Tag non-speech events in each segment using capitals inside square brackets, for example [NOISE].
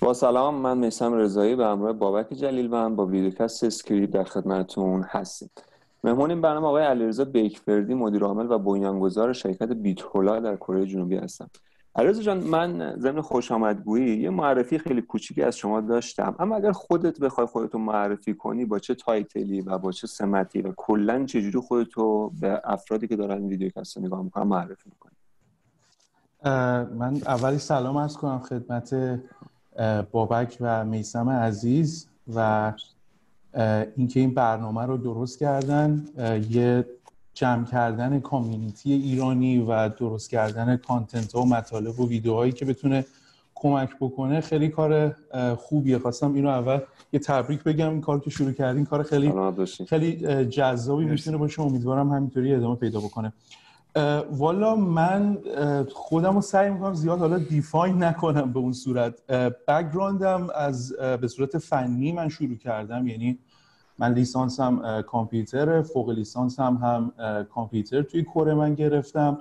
با سلام من میسم رضایی به همراه بابک جلیل و هم با videocast اسکریپ در خدمتتون هستیم. مهمون این برنامه آقای علیرضا بیکفردی مدیر عامل و بنیانگذار شرکت بیتولا در کره جنوبی هستم. علیرضا جان من ضمن خوش آمدگویی یه معرفی خیلی کوچیکی از شما داشتم. اما اگر خودت بخوای خودتو معرفی کنی با چه title ی و با چه سمتی و کلا چجوری خودتو به افرادی که دارن videocast نگاه می‌کنن معرفی می‌کنی؟ من اولی سلام ارز کنم خدمت بابک و میسم عزیز و اینکه این برنامه رو درست کردن یه جمع کردن کامیونیتی ایرانی و درست کردن کانتنت ها و مطالب و ویدیوهایی که بتونه کمک بکنه خیلی کار خوبیه. خواستم اینو اول یه تبریک بگم. این کار که شروع کردین کار خیلی خیلی جذابی می‌تونه باشه. امیدوارم همینطوری ادامه پیدا بکنه. والا من خودم رو سعی می‌کنم زیاد حالا دیفاین نکنم به اون صورت. بکگراندم از به صورت فنی من شروع کردم. یعنی من لیسانس هم کامپیوتر فوق لیسانس هم هم کامپیوتر توی کره من گرفتم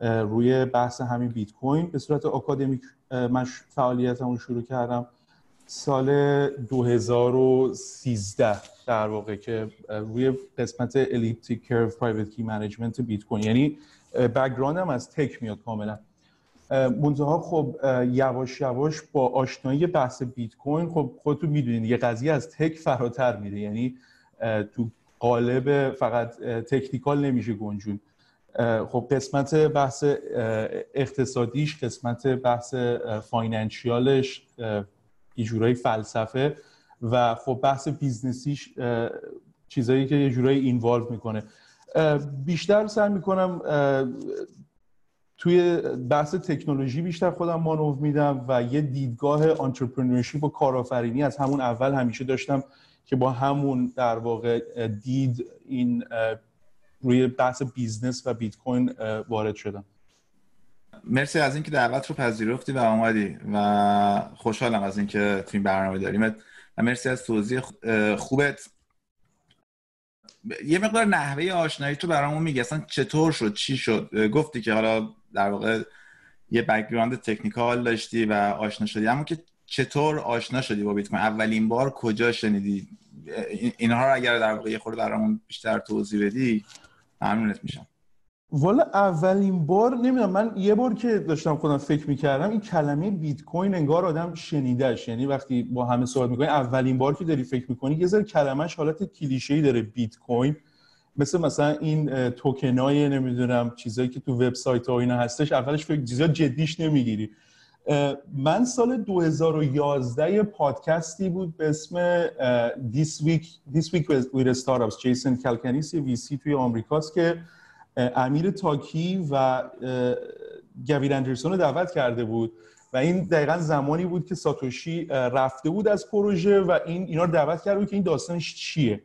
روی بحث همین بیت کوین. به صورت آکادمیک من فعالیتمو شروع کردم. سال 2013 در واقع که روی قسمت elliptic curve private key management بیت کوین. یعنی background م از tech میاد کاملا. منتها خب یواش یواش با آشنایی بحث بیت کوین خب خودتون می‌دونید یه قضیه از tech فراتر میره. یعنی تو قالب فقط technical نمیشه گنجون. خب قسمت بحث اقتصادیش قسمت بحث financial ش یه جورایی فلسفه و خب بحث business یش چیزایی که یه جورایی involve می‌کنه. بیشتر سعی می‌کنم توی بحث تکنولوژی بیشتر خودم مانور میدم و یه دیدگاه entrepreneurship و کارآفرینی از همون اول همیشه داشتم که با همون در واقع دید این روی بحث business و بیت کوین وارد شدم. مرسی از اینکه دعوت رو پذیرفتی و آمدی و خوشحالم از اینکه تو این برنامه داریم. و مرسی از توضیح خوبت. یه مقدار نحوه آشنایی تو برامون میگی. اصلا چطور شد؟ چی شد؟ گفتی که حالا در واقع یه background technical داشتی و آشنا شدی. اما که چطور آشنا شدی با بیت کوین اولین بار کجا شنیدی؟ اینها رو اگر در واقع یه خورده برامون بیشتر توضیح بدی ممنونت میشم. والا اولین بار نمی‌دونم من یه بار که داشتم خودم فکر می‌کردم این کلمه بیت کوین انگار آدم شنیدهش یعنی وقتی با همه صحبت می‌کنی اولین بار که داری فکر می‌کنی یه ذره کلمهش حالت کلیشه‌ای داره بیت کوین مثل مثلا این توکنای نمی‌دونم چیزایی که تو وبسایت ها اینا هستش اولش فکر زیاد جدیش نمی‌گیری. من سال 2011 پادکستی بود به اسم This Week, This Week with Startups جیسن کلکنیسی وی سی توی آمریکاست که امیر تاکی و گویر اندرسون رو دعوت کرده بود و این دقیقا زمانی بود که ساتوشی رفته بود از پروژه و این اینا رو دعوت کرده بود که این داستانش چیه.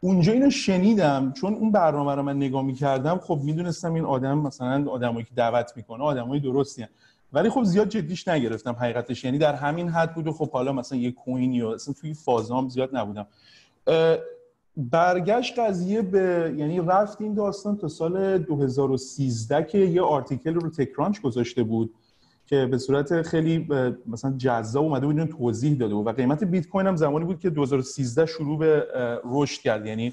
اونجا اینو شنیدم چون اون برنامه رو من نگاه می‌کردم خب می‌دونستم این آدم مثلا آدمایی که دعوت می‌کنه آدمای درستی هن. ولی خب زیاد جدیش نگرفتم حقیقتش. یعنی در همین حد بود و خب حالا مثلا یه کوین یا اصلا توی فازام زیاد نبودم. برگشت قضیه به یعنی رفت این داستان تا سال 2013 که یه آرتیکل رو تکرانچ گذاشته بود که به صورت خیلی مثلا جذاب اومده بود توضیح داده بود. و قیمت بیت کوین هم زمانی بود که 2013 شروع به رشد کرد. یعنی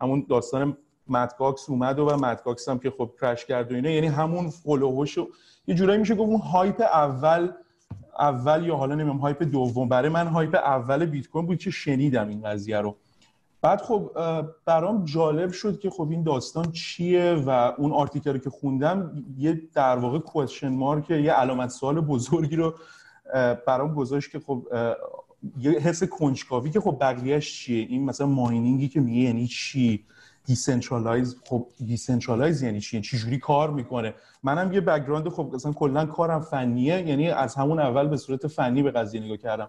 همون داستان Mt. Gox اومد و Mt. Gox هم که خب crash کرد و اینا. یعنی همون فلوهوش یه جورایی میشه گفت اون hype اول اول یا حالا نمی‌دونم hype دوم. برای من hype اول بیت کوین بود که شنیدم این قضیه رو. بعد خب برام جالب شد که خب این داستان چیه و اون article که خوندم یه در واقع question mark یه علامت سوال بزرگی رو برام گذاشت که خب یه حس کنجکاوی که خب بقیهش چیه؟ این مثلا mining ی که میگه یعنی چی؟ decentralize خب decentralize یعنی چی؟ چی جوری کار می‌کنه؟ منم یه background خب مثلا کلا کارم فنیه یعنی از همون اول به صورت فنی به قضیه نگاه کردم.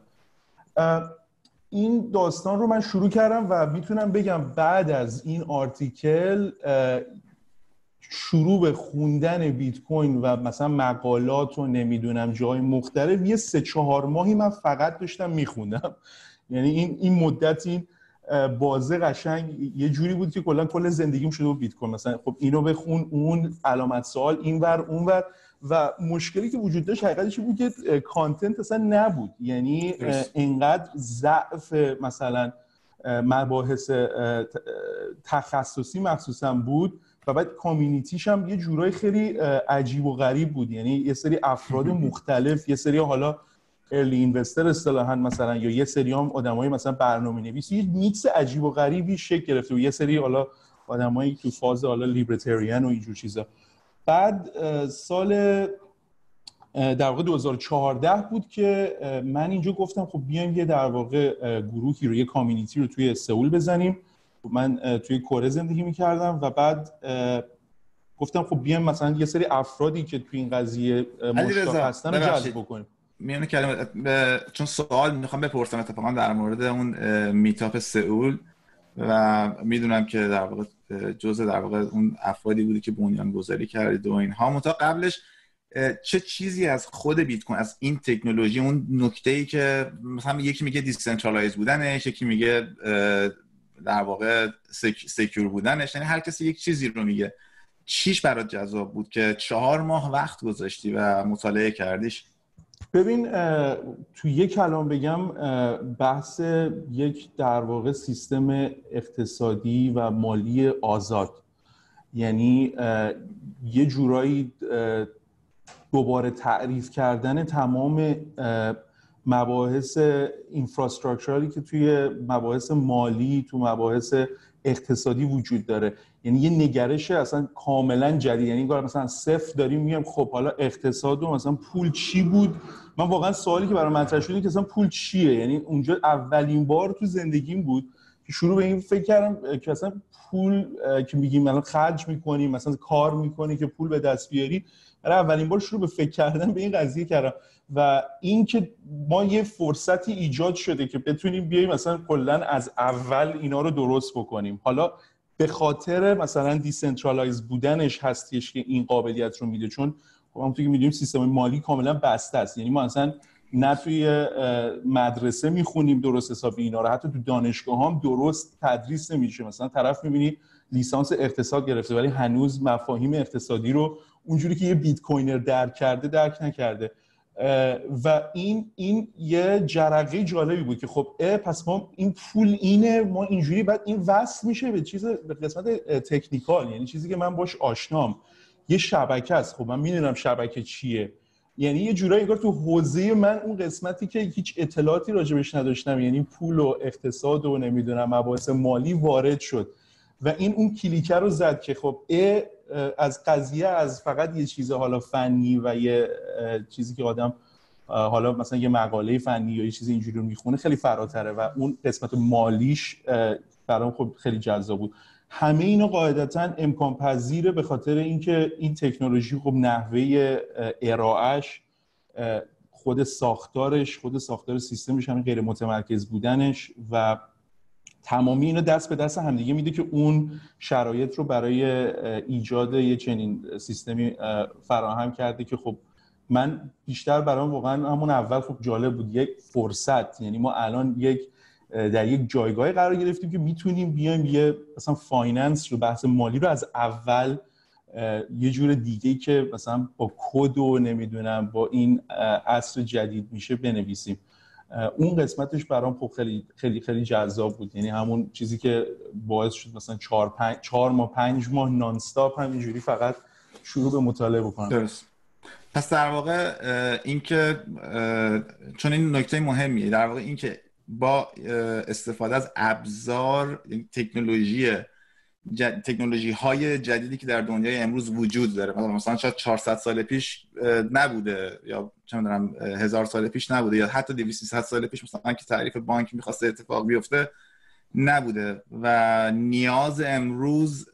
این داستان رو من شروع کردم و می‌تونم بگم بعد از این article شروع به خوندن بیت کوین و مثلا مقالات و نمی‌دونم جای مختلف یه سه چهار ماهی من فقط داشتم میخوندم. یعنی این این مدت این بازه قشنگ یه جوری بود که کلا کل زندگیم شده بود بیت کوین مثلا خب اینو بخون اون علامت سوال اینور اونور. و مشکلی که وجود داشت حقیقتش بود که کانتنت اصلا نبود. یعنی اینقدر ضعف مثلا مباحث تخصصی مخصوصا بود و بعد کامیونیتیش هم یه جورای خیلی عجیب و غریب بود. یعنی یه سری افراد [LAUGHS] مختلف یه سری حالا ارلی اینوستر اصطلاحا مثلا یا یه سری هم آدمای مثلا برنامه نویسی یه میکس عجیب و غریبی شکل گرفته و یه سری حالا آدمایی تو فاز حالا لیبرتریان و اینجور چیزا. بعد سال در واقع 2014 بود که من اینجا گفتم خب بیایم یه در واقع گروهی رو یه کامیونیتی رو توی سئول بزنیم. من توی کره زندگی می‌کردم و بعد گفتم خب بیایم مثلا یه سری افرادی که توی این قضیه مشتاق هستن رو جذب بکنیم. میون کلمه چون سوال می‌خوام بپرسم اتفاقا در مورد اون meetup سئول. و می‌دونم که در واقع جزء در واقع اون افرادی بودی که بنیان گذاری کردید و اینها متا قبلش چه چیزی از خود بیت کوین از این تکنولوژی اون نکته ای که مثلا یکی میگه decentralize بودنش یکی میگه در واقع secure بودنش. یعنی هر کسی یک چیزی رو میگه. چیش برات جذاب بود که چهار ماه وقت گذاشتی و مطالعه کردیش؟ ببین تو یک کلام بگم بحث یک در واقع سیستم اقتصادی و مالی آزاد. یعنی یه جورایی دوباره تعریف کردن تمام مباحث اینفراستراکچرالی که توی مباحث مالی تو مباحث اقتصادی وجود داره. یعنی یه نگرش اصلا کاملا جدید. یعنی انگار مثلا صفر داریم میگم خب حالا اقتصاد و مثلا پول چی بود؟ من واقعا سوالی که برای مطرح شده که مثلا پول چیه؟ یعنی اونجا اولین بار تو زندگیم بود شروع به این فکر کردم که مثلا پول که میگیم مثلا خرج می‌کنیم مثلا کار می‌کنی که پول به دست بیاری. برای اولین بار شروع به فکر کردن به این قضیه کردم و اینکه ما یه فرصتی ایجاد شده که بتونیم بیایم مثلا کلا از اول اینا رو درست بکنیم. حالا به خاطر مثلا decentralize بودنش هستش که این قابلیت رو میده. چون خب همونطور که می‌دونیم سیستم مالی کاملا بسته است. یعنی ما اصلا نه توی مدرسه می‌خونیم درست حسابی اینا رو. حتی تو دانشگاه هم درست تدریس نمیشه. مثلا طرف می‌بینی لیسانس اقتصاد گرفته ولی هنوز مفاهیم اقتصادی رو اونجوری که یه Bitcoiner درک کرده درک نکرده. و این این یه جرقه جالبی بود که خب پس ما این پول اینه ما اینجوری بعد این وصل میشه به چیز به قسمت تکنیکال. یعنی چیزی که من باش آشنام. یه شبکه است. خب من می‌دونم شبکه چیه. یعنی یه جورایی انگار تو حوزه من اون قسمتی که هیچ اطلاعاتی راجبش نداشتم یعنی پول و اقتصاد و نمی‌دونم مباحث مالی وارد شد. و این اون کلیکه رو زد که خب از قضیه از فقط یه چیز حالا فنی و یه چیزی که آدم حالا مثلا یه مقاله فنی یا یه چیزی اینجوری رو می‌خونه خیلی فراتره. و اون قسمت مالیش برام خب خیلی جذاب بود. همه اینا قاعدتا امکان پذیره به خاطر اینکه این تکنولوژی خب نحوه ارائهش خود ساختارش خود ساختار سیستمش همین غیر متمرکز بودنش و تمامی اینو دست به دست همدیگه میده که اون شرایط رو برای ایجاد یه چنین سیستمی فراهم کرده که خب من بیشتر برام واقعا همون اول خب جالب بود یک فرصت. یعنی ما الان یک در یک جایگاه قرار گرفتیم که می‌تونیم بیایم یه مثلا finance رو بحث مالی رو از اول یه جور دیگه که مثلا با کد و نمی‌دونم با این عصر جدید میشه بنویسیم. اون قسمتش برام خب خیلی خیلی خیلی جذاب بود. یعنی همون چیزی که باعث شد مثلا چهار, پنج، چهار ماه پنج ماه نانستاپ همینجوری فقط شروع به مطالعه بکنم. درست. پس در واقع اینکه چون این نکته مهمیه در واقع اینکه با استفاده از ابزار یعنی تکنولوژی تکنولوژی های جدیدی که در دنیای امروز وجود داره. مثلا شاید 400 سال پیش نبوده یا چه می‌دونم هزار سال پیش نبوده یا حتی 200 سال پیش مثلا که تعریف بانک می‌خواسته اتفاق بیفته نبوده. و نیاز امروز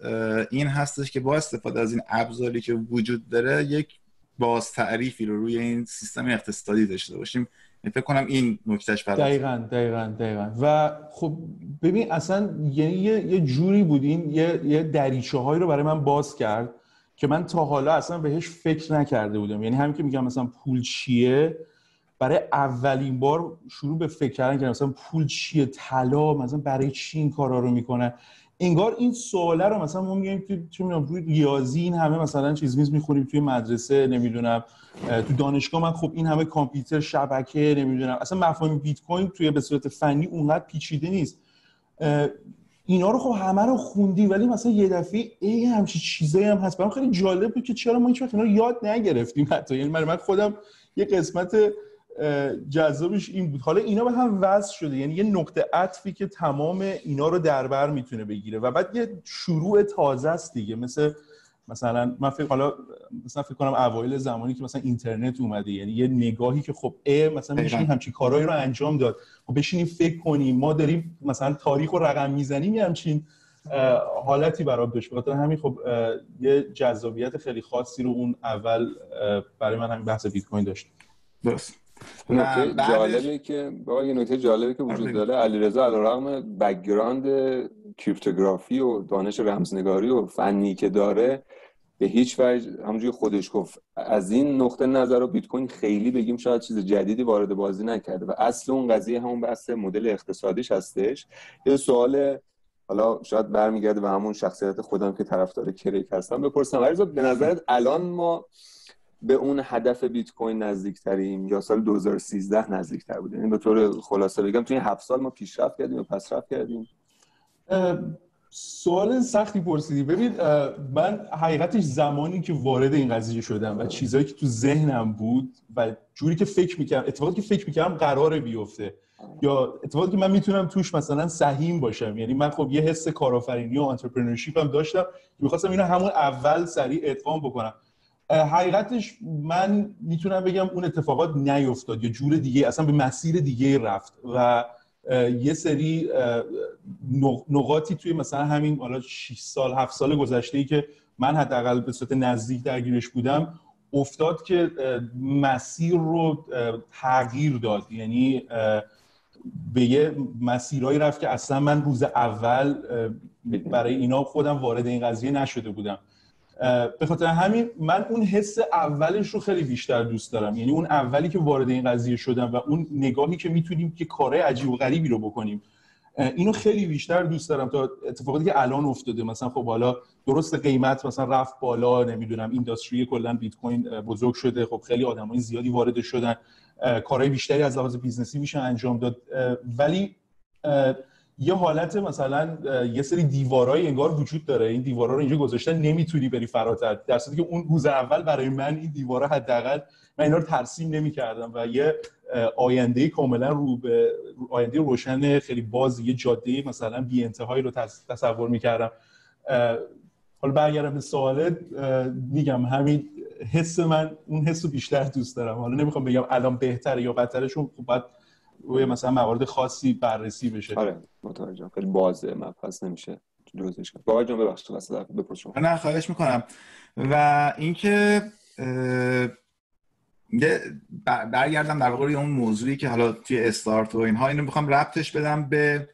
این هستش که با استفاده از این ابزاری که وجود داره یک باز تعریفی رو روی این سیستم اقتصادی داشته باشیم. فکر کنم این نکتهش برای دقیقا دقیقا دقیقا. و خب ببین اصلا یعنی یه, یه جوری بودین یه, یه دریچه هایی رو برای من باز کرد که من تا حالا اصلا بهش فکر نکرده بودم. یعنی همین که میگم مثلا پول چیه؟ برای اولین بار شروع به فکر کردن که مثلا پول چیه طلا مثلا برای چی این کارا رو می‌کنن انگار این سواله رو مثلا ما میگیم که چه می‌دونم روی ریاضی این همه مثلا چیز میز می‌خوریم توی مدرسه نمی‌دونم تو دانشگاه من خب این همه کامپیوتر شبکه نمی‌دونم. اصلا مفاهیم بیت کوین توی به صورت فنی اونقدر پیچیده نیست. اینا رو خب همه رو خوندی ولی مثلا یه دفعه ای همچی چیزایی هم هست. برام خیلی جالب بود که چرا ما هیچ وقت اینا رو یاد نگرفتیم حتی. یعنی من خودم یه قسمت جذابش این بود. حالا اینا به هم وصل شده. یعنی یه نقطه عطفی که تمام اینا رو در بر می‌تونه بگیره و بعد یه شروع تازه است دیگه. مثل مثلا من فکر حالا مثلا فکر کنم اوایل زمانی که مثلا اینترنت اومده یعنی یه نگاهی که خب ا مثلا میشه همچین کارهایی رو انجام داد. خب بشینیم فکر کنیم. ما داریم مثلا تاریخ و رقم می‌زنیم یه همچین حالتی برام داشت. بخاطر همین خب یه جذابیت خیلی خاصی رو اون اول برای من همین بحث بیت کوین داشت. درست. نکته جالبی که با یه نکته جالبی که وجود داره. علیرضا علیرغم background cryptography و دانش رمزنگاری و فنی که داره به هیچ وجه همونجوری خودش گفت. از این نقطه نظر رو بیت کوین خیلی بگیم شاید چیز جدیدی وارد بازی نکرده و اصل اون قضیه همون بحث مدل اقتصادیش هستش. یه سوال حالا شاید برمیگرده به همون شخصیت خودم که طرفدار کریک هستم. بپرسم علیرضا به نظرت الان ما به اون هدف بیت کوین نزدیکتریم یا سال 2013 نزدیکتر بودیم. یعنی به طور خلاصه بگم توی هفت سال ما پیشرفت کردیم یا پسرفت کردیم. سوال سختی پرسیدی. ببین من حقیقتش زمانی که وارد این قضیه شدم و چیزهایی که تو ذهنم بود و جوری که فکر می‌کردم اتفاقی که فکر می‌کردم قراره بیفته. یا اتفاقی که من می‌تونم توش مثلا سهیم باشم. یعنی من خب یه حس کارآفرینی و انترپرنورشیپ هم داشتم که می‌خواستم اینو همون اول سریع ادغام بکنم. حقیقتش من می‌تونم بگم اون اتفاقات نیفتاد. یا جور دیگه اصلا به مسیر دیگه رفت و یه سری نقاطی توی مثلا همین حالا 6 سال 7 سال گذشته ای که من حداقل به صورت نزدیک درگیرش بودم افتاد که مسیر رو تغییر داد. یعنی به یه مسیرهایی رفت که اصلا من روز اول برای اینا خودم وارد این قضیه نشده بودم. به خاطر همین من اون حس اولش رو خیلی بیشتر دوست دارم. یعنی اون اولی که وارد این قضیه شدم و اون نگاهی که می‌تونیم که کارهای عجیب و غریبی رو بکنیم اینو خیلی بیشتر دوست دارم تا اتفاقاتی که الان افتاده. مثلا خب حالا درست قیمت مثلا رفت بالا نمی‌دونم industry کلا بیت کوین بزرگ شده. خب خیلی آدمای زیادی وارد شدن. کارهای بیشتری از لحاظ business ی میشه انجام داد. ولی یه حالت مثلا یه سری دیوارای انگار وجود داره. این دیوارا رو اینجا گذاشتن نمی‌تونی بری فراتر. در صورتی که اون روز اول برای من این دیوارا حداقل من اینا رو ترسیم نمی‌کردم و یه آینده کاملا رو به آینده روشن خیلی باز یه جاده مثلا بی انتهایی رو تصور می‌کردم. حالا برگردم به سوالت میگم همین حس من اون حس بیشتر دوست دارم. حالا نمی‌خوام بگم الان بهتره یا بدتره چون خب روی مثلا موارد خاصی بررسی بشه. آره متوجهم. خیلی بازه مبحث نمیشه. جزش کرد بابا جان ببخشید واسه بپرسم نه خواهش می‌کنم. و اینکه برگردم در واقع اون موضوعی که حالا توی استارت و اینها اینو می‌خوام ربطش بدم به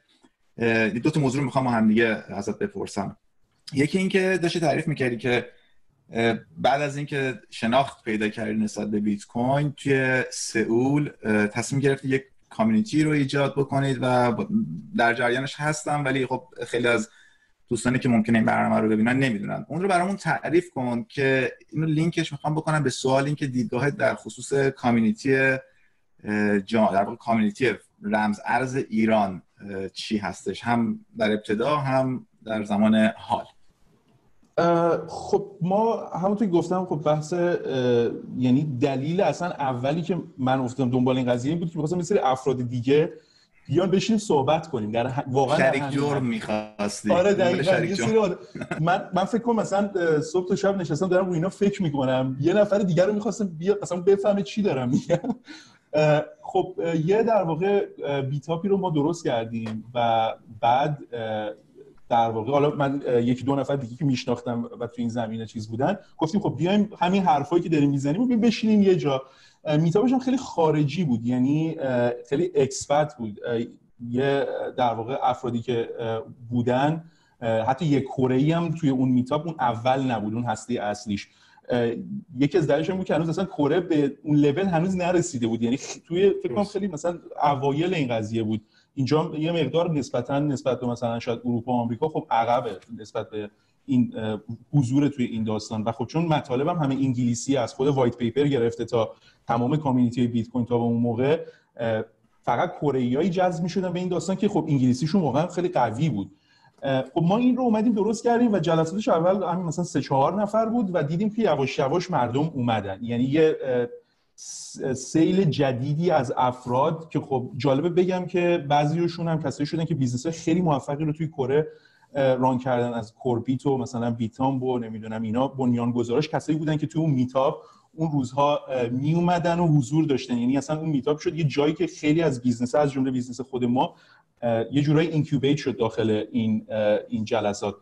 دو تا موضوع می‌خوام هم دیگه ازت بپرسم. یکی اینکه داشتی تعریف می‌کردی که بعد از اینکه شناخت پیدا کردی نسبت به بیت کوین توی سئول تصمیم گرفتی یک کامیونیتی رو ایجاد بکنید و در جریانش هستم ولی خب خیلی از دوستانی که ممکنه این برنامه رو ببینن نمی‌دونن. اون رو برامون تعریف کن که اینو لینکش می‌خوام بکنم به سوال اینکه دیدگاه در خصوص کامیونیتی در واقع کامیونیتی رمز ارز ایران چی هستش؟ هم در ابتدا هم در زمان حال. خب ما همونطور که گفتم خب بحث یعنی دلیل اصلا اولی که من افتادم دنبال این قضیه این بود که می‌خواستم یه سری افراد دیگه بیان بشینیم صحبت کنیم. در واقعا شریک جرم می‌خواستی. آره دقیقاً من من فکر کنم مثلا صبح تا شب نشستم دارم رو اینا فکر می‌کنم. یه نفر دیگر رو می‌خواستم بیا مثلا بفهمه چی دارم میگم. خب یه در واقع بیتاپی رو ما درست کردیم و بعد در واقع حالا من یکی دو نفر دیگه که میشناختم و تو این زمینه چیز بودن گفتیم خب بیایم همین حرفایی که داریم می‌زنیم و بشینیم یه جا. میتابش هم خیلی خارجی بود یعنی خیلی اکسپت بود. یه در واقع افرادی که بودن حتی یک کره هم توی اون میتاب اون اول نبود اون هسته اصلیش. یکی از دلیلش بود که هنوز اصلا کره به اون لول هنوز نرسیده بود. یعنی توی فکر کنم خیلی مثلا اوایل این قضیه بود. اینجا یه مقدار نسبتا نسبت به مثلا شاید اروپا و آمریکا خب عقبه نسبت به این حضور توی این داستان. و خب چون مطالبم همه انگلیسی از خود وایت پیپر گرفته تا تمام کامیونیتی بیت کوین تا به اون موقع فقط کره جذب می‌شدن به این داستان که خب انگلیسیشون واقعا خیلی قوی بود. خب ما این رو اومدیم درست کردیم و جلساتش اول همین مثلا سه چهار نفر بود و دیدیم که یواش یواش مردم اومدن. یعنی یه سیل جدیدی از افراد که خب جالبه بگم که بعضیشون هم کسایی شدن که business خیلی موفقی رو توی کره run کردن از Korbit و مثلا Bithumb و نمی‌دونم اینا. بنیان گذارش کسایی بودن که توی اون meetup اون روزها می اومدن و حضور داشتن. یعنی اصلا اون meetup شد یه جایی که خیلی از business از جمله business خود ما یه جورایی incubate شد داخل این این جلسات.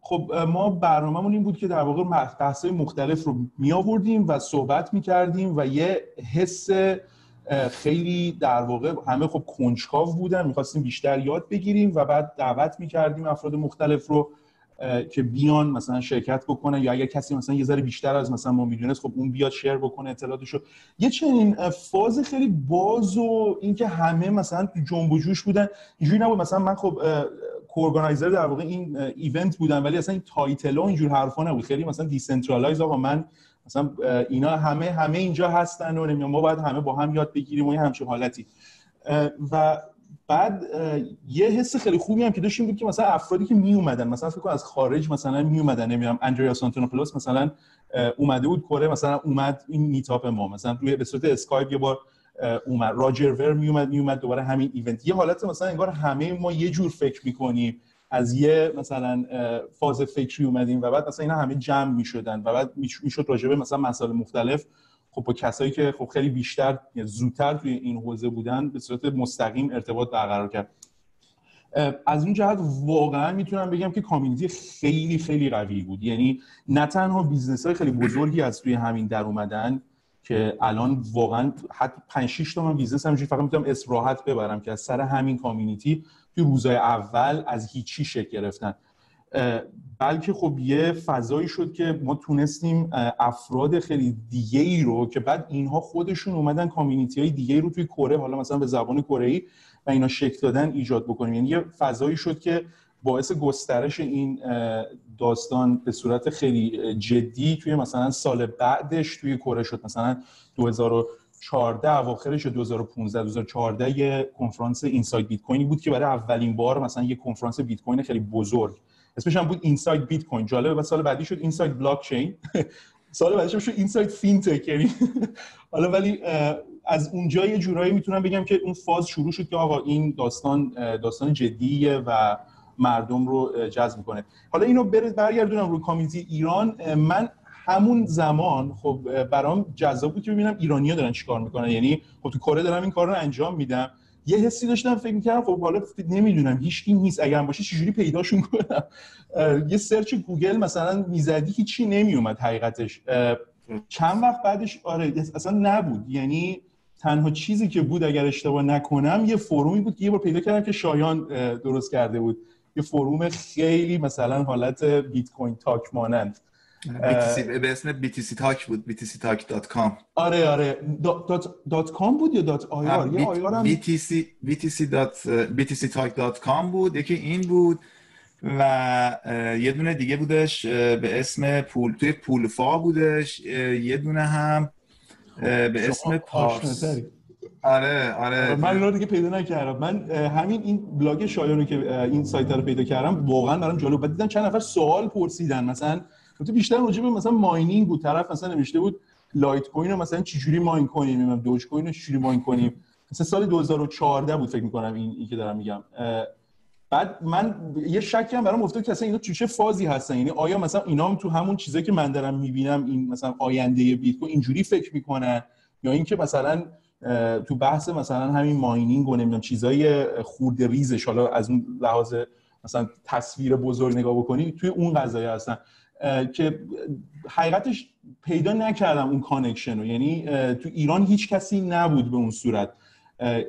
خب ما برنامهمون این بود که در واقع بحث‌های مختلف رو می آوردیم و صحبت می کردیم و یه حس خیلی در واقع همه خب کنجکاو بودن. می‌خواستیم بیشتر یاد بگیریم و بعد دعوت می‌کردیم افراد مختلف رو که بیان مثلا شرکت بکنن یا اگر کسی مثلا یه ذره بیشتر از مثلا ما می‌دونست خب اون بیاد شیر بکنه اطلاعاتشو یه چنین فاز خیلی باز و اینکه همه مثلا تو جنب و جوش بودن. اینجوری نبود. مثلا من خب co-organizer در واقع این event بودم ولی اصلا این title ها اینجور حرفا نبود. خیلی مثلا decentralize آقا من مثلا اینا همه همه اینجا هستن و ما باید همه با هم یاد بگیریم و یه همچین حالتی. و بعد یه حس خیلی خوبی هم که داشتیم بود که مثلا افرادی که می اومدن مثلا فکر از خارج مثلا می اومدن نمی‌دونم Andreas Antonopoulos مثلا اومده بود کره مثلا اومد این meetup ما مثلا روی به صورت اسکایپ یه بار اومد. Roger Ver می اومد می اومد دوباره همین event. یه حالت مثلا انگار همه ما یه جور فکر می‌کنیم. از یه مثلا فاز فکری اومدیم و بعد مثلا اینا همه جمع می‌شدن و بعد می‌شد راجع به مثلا مسائل مختلف. خب با کسایی که خب خیلی بیشتر زودتر توی این حوزه بودن به صورت مستقیم ارتباط برقرار کرد. از اون جهت واقعا می‌تونم بگم که community خیلی خیلی قوی بود. یعنی نه تنها business های خیلی بزرگی از توی همین در اومدن که الان واقعا حتی 5 6 تا من business همینجوری فقط می‌تونم اسم ببرم که از سر همین community توی روزهای اول از هیچی شکل گرفتن. بلکه خب یه فضایی شد که ما تونستیم افراد خیلی دیگه ای رو که بعد اینها خودشون اومدن کامیونیتی های دیگه ای رو توی کره حالا مثلا به زبان کره ای و اینا شکل دادن ایجاد بکنیم. یعنی یه فضایی شد که باعث گسترش این داستان به صورت خیلی جدی توی مثلا سال بعدش توی کره شد. مثلا 2014 اواخرش 2015 2014 یه کنفرانس اینساید بیت کوینی بود که برای اولین بار مثلا یه کنفرانس بیت کوین خیلی بزرگ. اسمش هم بود Inside Bitcoin. جالبه و سال بعدی شد Inside Blockchain. [LAUGHS] سال بعدی شد Inside Fintech. یعنی [LAUGHS] حالا ولی از اونجا یه جورایی می‌تونم بگم که اون فاز شروع شد که آقا این داستان داستان جدیه و مردم رو جذب می‌کنه. حالا اینو برگردونم رو community ایران. من همون زمان خب برام جذاب بود که ببینم ایرانیا دارن چیکار می‌کنن. یعنی خب تو کره دارم این کار رو انجام میدم. یه حسی داشتم فکر می‌کردم خب حالا نمی‌دونم هیچ کی نیست. اگر باشه چجوری پیداشون کنم؟ یه search گوگل مثلا می‌زدی هیچی نمیومد حقیقتش. چند وقت بعدش آره اصلا نبود. یعنی تنها چیزی که بود اگر اشتباه نکنم یه فرومی بود که یه بار پیدا کردم که شایان درست کرده بود. یه فروم خیلی مثلا حالت Bitcointalk مانند. به اسم BTC تاک بود btctalk.com آره آره dot com بود یا dot ir؟ یه آی هم BTC BTC بود یکی این بود و یه دونه دیگه بودش به اسم پول توی پولفا بودش یه دونه هم به اسم پارس. آره آره. من رو دیگه پیدا نکردم. من همین این بلاگ شایانو که این سایت رو پیدا کردم واقعا برام جالب بود. دیدم چند نفر سوال پرسیدن. مثلا تو بیشتر راجع به مثلا ماینینگ بود. طرف مثلا نوشته بود لایت کوین رو مثلا چجوری ماین کنیم؟ میگم دوج کوین رو چجوری ماین کنیم؟ مثلا سال 2014 بود فکر می‌کنم این, این که دارم میگم. بعد من یه شکی هم برام افتاد که اصلا اینا چه فازی هستن؟ یعنی آیا مثلا اینا هم تو همون چیزایی که من دارم می‌بینم این مثلا آینده بیت کوین اینجوری فکر می‌کنن؟ یا اینکه مثلا تو بحث مثلا همین ماینینگ و نمی‌دونم چیزای خورد ریزش حالا از اون لحاظ مثلا تصویر بزرگ نگاه بکنی توی اون قضایا هستن. که حقیقتش پیدا نکردم اون connection رو. یعنی تو ایران هیچ کسی نبود به اون صورت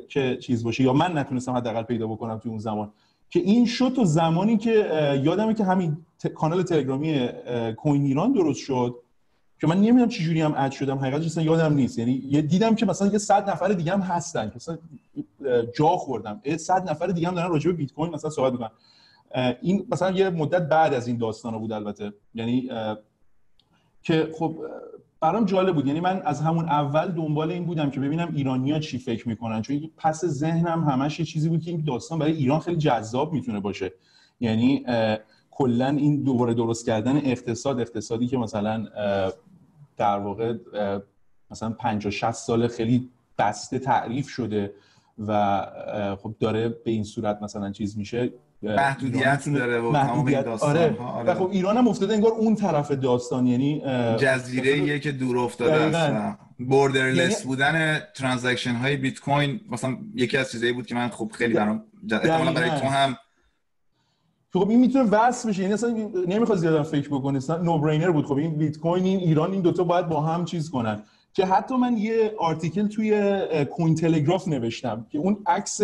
که چیز باشه. یا من نتونستم حداقل پیدا بکنم تو اون زمان. که این شد تو زمانی که یادمه که همین کانال تلگرامی کوین ایران درست شد. که من نمی‌دونم چه جوری هم add شدم حقیقتش اصلا یادم نیست. یعنی یه دیدم که مثلا یه صد نفر دیگه هم هستن. که مثلا جا خوردم. صد نفر دیگه هم دارن راجع به بیت کوین مثلا صحبت می‌کنن. این مثلا یه مدت بعد از این داستان بود البته. یعنی که خب برام جالب بود. یعنی من از همون اول دنبال این بودم که ببینم ایرانیا چی فکر می‌کنن. چون پس ذهنم همش یه چیزی بود که این داستان برای ایران خیلی جذاب می‌تونه باشه. یعنی کلا این دوباره درست کردن اقتصاد اقتصادی که مثلا در واقع مثلا 50 60 سال خیلی بسته تعریف شده و خب داره به این صورت مثلا چیز میشه محدودیت داره و محدودیت آره. آره. و خب ایران هم افتاده انگار اون طرف داستان یعنی جزیره یه که دور افتاده است borderless یعنی... بودن transaction های بیت کوین مثلا یکی از چیزایی بود که من خب خیلی برام احتمالاً برای تو هم خب این می‌تونه وصل بشه. یعنی اصلا نمی‌خواد زیاد فکر بکنه. اصلا no brainer بود. خب این بیت کوین این ایران این دوتا باید با هم چیز کنن. که حتی من یه آرتیکل توی کوین تلگراف نوشتم که اون عکس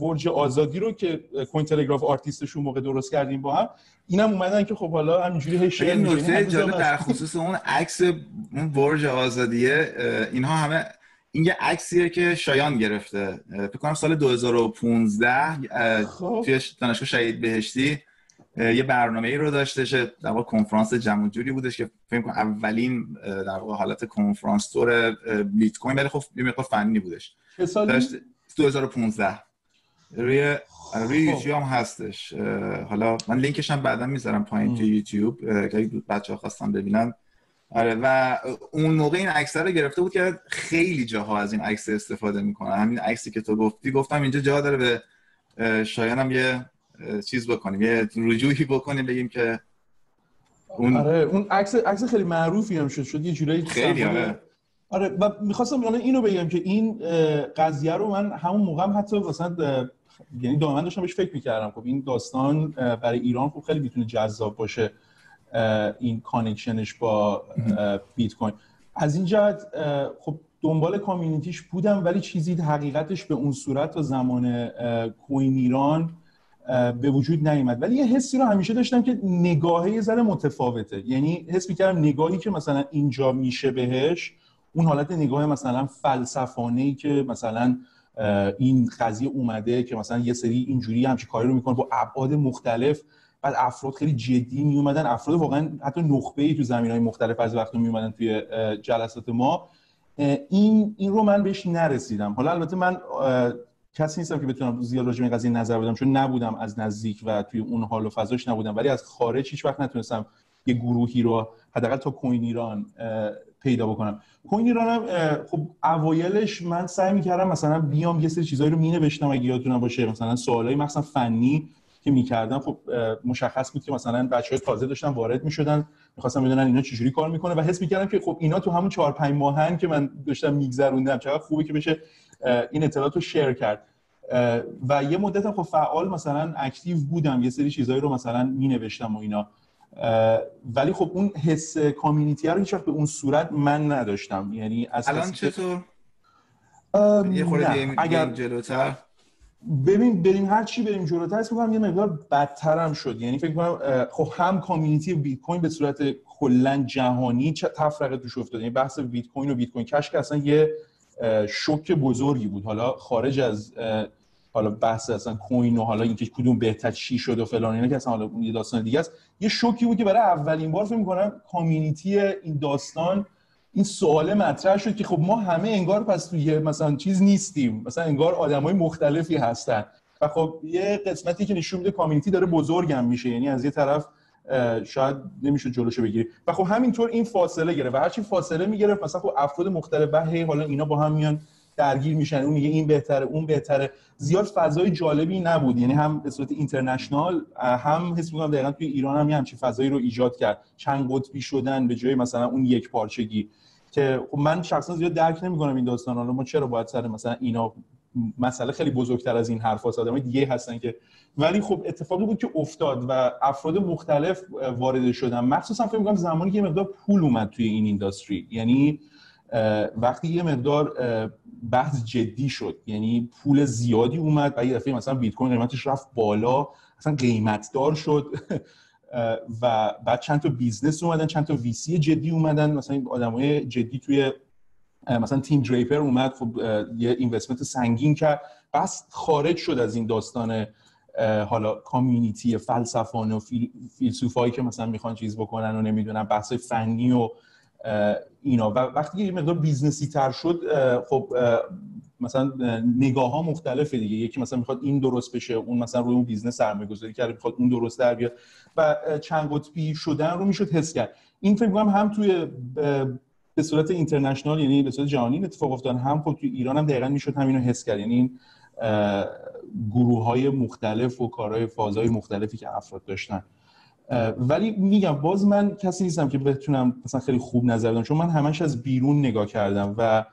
برج آزادی رو که کوین تلگراف آرتیستشون موقع درست کردیم با هم اینم اومدن که خب حالا همینجوری هی شیر نکته جالب در خصوص اون عکس اون برج آزادیه اینها همه این یه عکسیه که شایان گرفته. فکر کنم سال 2015 خب. توی دانشگاه شهید بهشتی یه برنامه ای رو داشته در واقع کنفرانس جمع جوری بودش که فکر کنم اولین در واقع حالت کنفرانس تور بیت کوین ولی خب یه مقدار فنی بودش. سالی؟ 2015 روی روی خب. یوتیوب هم هستش. حالا من لینکش هم بعدا می‌ذارم پایین توی یوتیوب. که بچه ها خواستم ببینن آره و اون موقع این عکس رو گرفته بود که خیلی جاها از این عکس استفاده می‌کنن. همین عکسی که تو گفتی گفتم اینجا جا داره به شایانم یه چیز بکنیم یه رجوعی بکنیم بگیم که اون آره اون عکس عکس خیلی معروفی هم شد شد یه جورایی خیلی آره. آره و می‌خواستم یعنی اینو بگم که این قضیه رو من همون موقع هم حتی مثلا یعنی دائما داشتم بهش فکر می‌کردم. خب این داستان برای ایران خب خیلی می‌تونه جذاب باشه. این connection ش با بیت کوین. از این جهت خب دنبال community ش بودم ولی چیزی حقیقتش به اون صورت تا زمان کوین ایران به وجود نیومد. ولی یه حسی رو همیشه داشتم که نگاهه یه ذره متفاوته. یعنی حس می‌کردم نگاهی که مثلا اینجا میشه بهش اون حالت نگاه مثلا فلسفانه ای که مثلا این قضیه اومده که مثلا یه سری اینجوری همچی کاری رو می‌کنه با ابعاد مختلف. بعد افراد خیلی جدی می اومدن افراد واقعا حتی نخبه ای تو زمین های مختلف از وقت می اومدن توی جلسات ما. این این رو من بهش نرسیدم. حالا البته من کسی نیستم که بتونم زیاد راجع به قضیه نظر بدم چون نبودم از نزدیک و توی اون حال و فضاش نبودم. ولی از خارج هیچ وقت نتونستم یه گروهی رو حداقل تا کوین ایران پیدا بکنم. کوین ایران هم خب اوایلش من سعی می‌کردم مثلا بیام یه سری چیزایی رو مینوشتم اگه یادتون باشه مثلا سوالای مثلا فنی که می‌کردم خب مشخص بود که مثلا بچه های تازه داشتن وارد می‌شدن می‌خواستم بدونن اینا چجوری کار می‌کنه و حس می‌کردم که خب اینا تو همون 4 5 ماهن که من داشتم میگذروندم چقدر خوبه که بشه این اطلاعات رو share کرد. و یه مدت هم خب فعال مثلا active بودم یه سری چیزایی رو مثلا می نوشتم و اینا. ولی خب اون حس community رو هیچ به اون صورت من نداشتم. یعنی از الان چطور؟ یه خورده اگر جلوتر. ببین بریم هر چی بریم جلوتر اسم میگم یه مقدار بدتر هم شد. یعنی فکر کنم خب هم community بیت کوین به صورت کلا جهانی چه تفرقه توش افتاد یعنی بحث بیت کوین و بیت کوین کش که اصلا یه شوک بزرگی بود. حالا خارج از حالا بحث اصلا کوین و حالا اینکه کدوم بهتر چی شد و فلان اینا که اصلا حالا یه داستان دیگه است. یه شوکی بود که برای اولین بار فکر می‌کنم کامیونیتی این داستان این سوال مطرح شد که خب ما همه انگار پس توی مثلا چیز نیستیم. مثلا انگار آدمای مختلفی هستن. و خب یه قسمتی که نشون میده کامیونیتی داره بزرگم میشه. یعنی از یه طرف شاید نمیشه جلوشو بگیری. و خب همینطور این فاصله گرفت. و هرچی فاصله می‌گرفت مثلا خب افراد مختلف هی حالا اینا با هم میان درگیر میشن. اون میگه این بهتره اون بهتره. زیاد فضای جالبی نبود. یعنی هم به صورت اینترنشنال هم حس می‌کنم دقیقا توی ایران هم یه همچین فضایی رو ایجاد کرد. چند قطبی شدن به جای مثلا اون یک پارچگی. که خب من شخصا زیاد درک نمی‌کنم این داستان رو. ما چرا باید سر مثلا اینا مسئله خیلی بزرگتر از این حرف آدمای دیگه هستن که. ولی خب اتفاقی بود که افتاد و افراد مختلف وارد شدن. مخصوصا فکر می‌کنم زمانی که مقدار پول اومد توی این اینداستری. یعنی وقتی یه مقدار بحث جدی شد. یعنی پول زیادی اومد و یه دفعه مثلا بیت کوین قیمتش رفت بالا. اصلا قیمت دار شد. [LAUGHS] و بعد چند تا business اومدن چند تا VC جدی اومدن. مثلا آدمای جدی توی مثلا تیم دریپر اومد خب یه investment سنگین کرد. پس خارج شد از این داستان حالا community فلسفانه و فیلسوفایی که مثلا می‌خوان چیز بکنن و نمی‌دونم بحث فنی و اینا. و وقتی یه مقدار business ی تر شد خب مثلا نگاه ها مختلفه دیگه. یکی مثلا می‌خواد این درست بشه اون مثلا روی اون business سرمایه گذاری کرده می‌خواد اون درست در بیاد. و چند قطبی شدن رو می‌شد حس کرد. این فکر کنم هم توی به صورت international یعنی به صورت جهانی اتفاق افتاد هم خب توی ایران هم دقیقا می‌شد همینو حس کرد. یعنی این گروه های مختلف و کارهای فازهای مختلفی که افراد داشتن. ولی میگم باز من کسی نیستم که بتونم مثلا خیلی خوب نظر بدم چون من همش از بیرون نگاه کردم و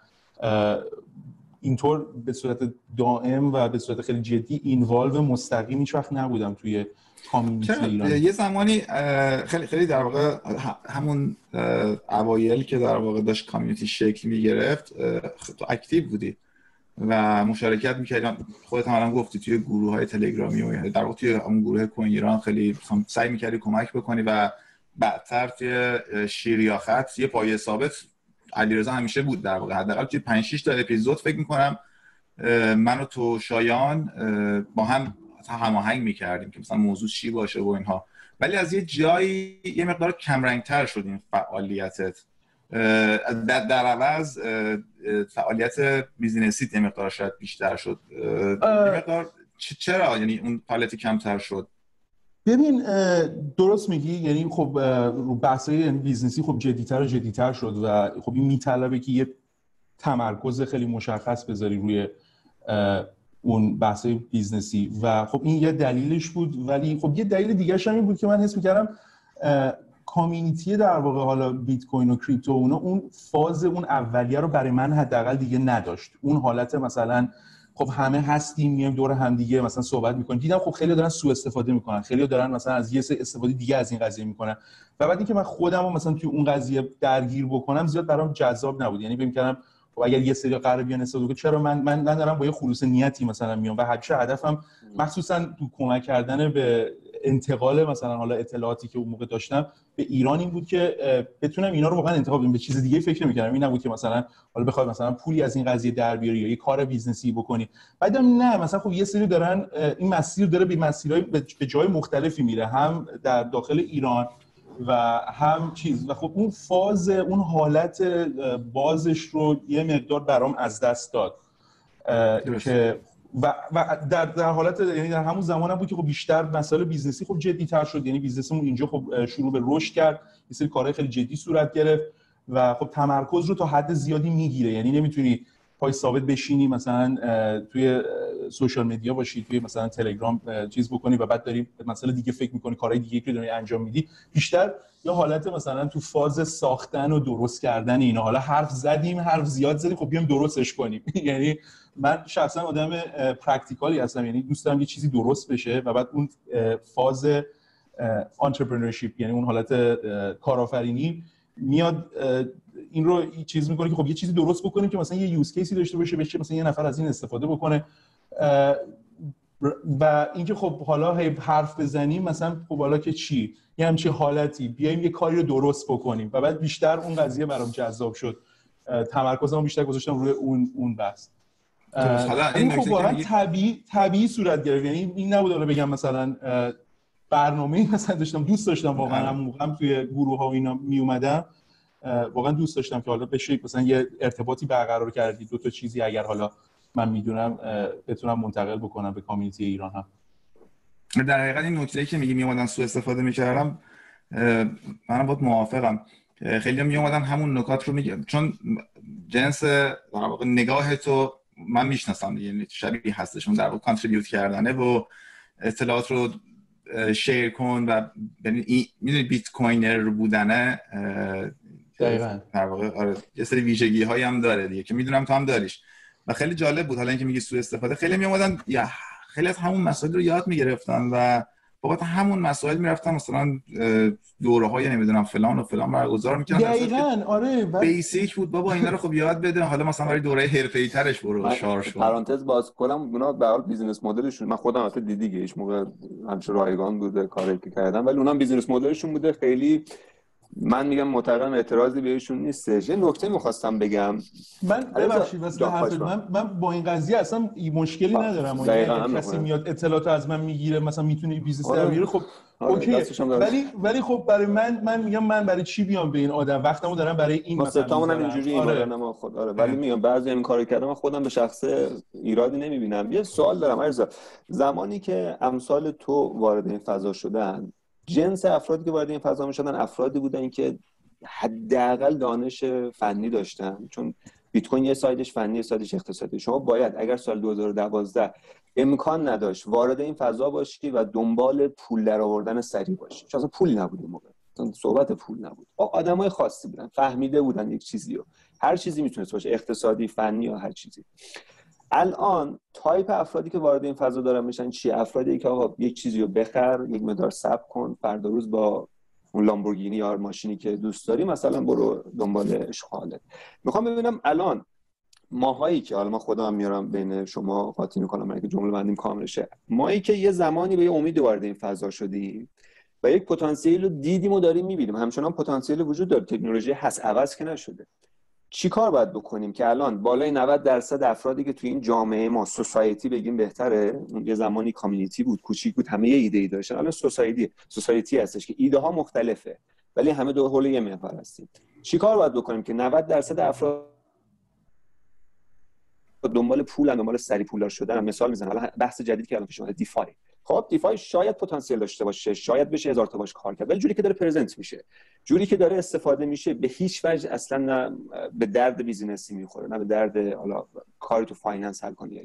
اینطور به صورت دائم و به صورت خیلی جدی اینوالو مستقیم هیچ وقت نبودم توی کامیونیتی ایران یه زمانی خیلی خیلی در واقع همون اوایل که در واقع داشت کامیونیتی شکل می‌گرفت تو اکتیو بودی و مشارکت می‌کردی. خودت هم گفتی توی گروه های تلگرامی و در واقع توی اون گروه کوین ایران خیلی سعی می‌کردی کمک بکنی و بعدتر توی شیریاخت یه پایه ثابت علیرضا همیشه بود در واقع. حداقل توی 5 6 تا اپیزود فکر می‌کنم من و تو شایان با هم هماهنگ می‌کردیم که مثلا موضوع چی باشه و اینها. ولی از یه جایی یه مقدار کمرنگتر شد این فعالیتت. در, در عوض فعالیت بیزینسی یه مقدار شاید بیشتر شد. یه مقدار چرا؟ یعنی اون فعالیت کمتر شد؟ ببین درست میگی یعنی خب رو بحثای business ی خب جدیتر و جدیتر شد و خب این میطلبه که یه تمرکز خیلی مشخص بذاری روی اون بحثای business ی و خب این یه دلیلش بود. ولی خب یه دلیل دیگه هم این بود که من حس می‌کردم community در واقع حالا بیت کوین و کریپتو اونا اون فاز اون اولیه رو برای من حداقل دیگه نداشت. اون حالت مثلا خب همه هستیم میایم دور همدیگه مثلا صحبت می‌کنیم. دیدم خب خیلی دارن سوء استفاده می‌کنن. خیلی دارن مثلا از یه استفاده دیگه از این قضیه می‌کنن. و بعد اینکه من خودم مثلا توی اون قضیه درگیر بکنم زیاد برام جذاب نبود. یعنی فکر کردم خب اگر یه سری قرار بیان استفاده چرا من من دارم با یه خلوص نیتی مثلا میام؟ و همیشه هدفم مخصوصا تو کمک کردن به انتقال مثلا حالا اطلاعاتی که اون موقع داشتم به ایران این بود که بتونم اینا رو واقعا انتخاب بدم به چیز دیگه فکر نمی‌کردم. این نبود که مثلا حالا بخواد مثلا پولی از این قضیه در بیاری یا یه کار business ی بکنی. بعدم نه مثلا خب یه سری دارن این مسیر داره به مسیرهای به جای مختلفی میره. هم در داخل ایران و هم چیز. و خب اون فاز اون حالت بازش رو یه مقدار برام از دست داد. که و, و در, در حالت یعنی در همون زمان هم بود که خب بیشتر مسائل business ی خب جدی تر شد. یعنی business مون اینجا خب شروع به رشد کرد. یه سری کارهای خیلی جدی صورت گرفت و خب تمرکز رو تا حد زیادی می‌گیره. یعنی نمی‌تونی پای ثابت بشینی مثلا توی social media باشی توی مثلا تلگرام چیز بکنی و بعد داری مثلا دیگه فکر می‌کنی کارهای دیگه که داری انجام میدی. بیشتر یا حالت مثلا تو فاز ساختن و درست کردن اینا. حالا حرف زدیم حرف زیاد زدیم خب بیام درستش کنیم. [LAUGHS] یعنی من شخصا آدم practical ی هستم. یعنی دوست دارم یه چیزی درست بشه و بعد اون فاز entrepreneurship یعنی اون حالت کارآفرینی میاد این رو چیز می‌کنه که خب یه چیزی درست بکنیم که مثلا یه use case ی داشته باشه بشه مثلا یه نفر از این استفاده بکنه. و اینکه خب حالا حرف بزنیم مثلا خب حالا که چی؟ یه همچین حالتی. بیایم یه کاری رو درست بکنیم. و بعد بیشتر اون قضیه برام جذاب شد. تمرکزم بیشتر گذاشتم روی اون اون بحث. این خب واقعا طبیعی طبیعی صورت گرفت. یعنی این نبود حالا بگم مثلا برنامه مثلا داشتم دوست داشتم واقعا هم موقعم توی گروه ها اینا می اومدم واقعا دوست داشتم که حالا بشه مثلا یه ارتباطی برقرار کردی دو تا چیزی اگر حالا من می‌دونم بتونم منتقل بکنم به کامیونیتی ایران هم. در حقیقت این نکته که میگی میومدن سو استفاده می‌کردم منم باید موافقم. خیلی می اومدن همون نکات رو میگم چون جنس در واقع نگاه تو من می‌شناسم یعنی شبیه هستشون در واقع کانتریبیوت کردنه و اطلاعات رو شیر کن و می‌دونی بیت کوینر بودنه دقیقاً. در واقع آره یه سری ویژگی هایی هم داره دیگه که می‌دونم تو هم داریش. و خیلی جالب بود حالا اینکه میگی سوء استفاده خیلی می اومدن یا خیلی از همون مسائل رو یاد می‌گرفتن و بابت همون مسائل می‌رفتم مثلا دوره های نمی‌دونم فلان و فلان برگزار می‌کردن. دقیقاً آره بیسیک بود بابا اینا رو خب یاد بده. حالا مثلا برای دوره حرفه‌ای ترش برو شار شو پرانتز باز کنم اونا به حال بیزینس مدلشون من خودم البته دیدی هیچ موقع همش رایگان بوده کاری که کردم ولی اونم بیزینس مدلشون بوده. خیلی من میگم معتقدم اعتراضی بهشون نیستش. یه نکته می‌خواستم بگم. من ببخشید من من با این قضیه اصلا مشکلی ندارم. اگه کسی میاد اطلاعات از من می‌گیره مثلا می‌تونه بیزنس در بیاره خب آره، okay. ولی ولی خب برای من من میگم من برای چی بیام به این آدم؟ وقتمو دارم برای این مثلا هم اینجوری آره. ما خود آره ولی میگم بعضی این کارو کردم من خودم به شخص ایرادی نمی‌بینم. یه سوال دارم علیرضا زمانی که امثال تو وارد این فضا شدن جنس افرادی که وارد این فضا شدن افرادی بودن که حداقل دانش فنی داشتن. چون بیت کوین یه side ش فنی یه side ش اقتصادی. شما باید اگر سال 2012 امکان نداشت وارد این فضا باشی و دنبال پول در آوردن سریع باشی. چون اصلا پول نبود اون موقع. صحبت پول نبود. آدمای خاصی بودن فهمیده بودن یک چیزی رو هر چیزی می‌تونست باشه اقتصادی فنی یا هر چیزی. الان تایپ افرادی که وارد این فضا دارن میشن چی؟ افرادی که آقا یک چیزی رو بخر یک مدار سب کن فردا روز با اون لامبورگینی یا ماشینی که دوست داری مثلا برو دنبال اشغاله می‌خوام ببینم الان ماهایی که حالا ما خودم میارم بین شما قاطی می‌کنم که جمله بندیم کامل شه ماهایی که یه زمانی به یه امید وارد این فضا شدیم و یک پتانسیل رو دیدیم و داریم می‌بینیم. همچنان پتانسیل وجود داره. تکنولوژی هست عوض که نشده. چی کار باید بکنیم که الان بالای 90 درصد افرادی که توی این جامعه ما سوسایتی بگیم بهتره؟ یه زمانی کامیونیتی بود کوچیک بود همه یه ایده ای داشتن. الان سوسایتی سوسایتی هستش که ایده ها مختلفه ولی همه دو حول یه محور هستیم. چی کار باید بکنیم که 90 درصد افراد دنبال پول دنبال سری پولدار شدن؟ مثال می‌زنم. حالا بحث جدید که الان پیش اومده DeFi. خب DeFi شاید پتانسیل داشته باشه شاید بشه هزار تا باش کار کرد ولی جوری که داره present میشه. جوری که داره استفاده میشه به هیچ وجه اصلا نه به درد business ی می‌خوره نه به درد حالا کاری تو finance حل کنی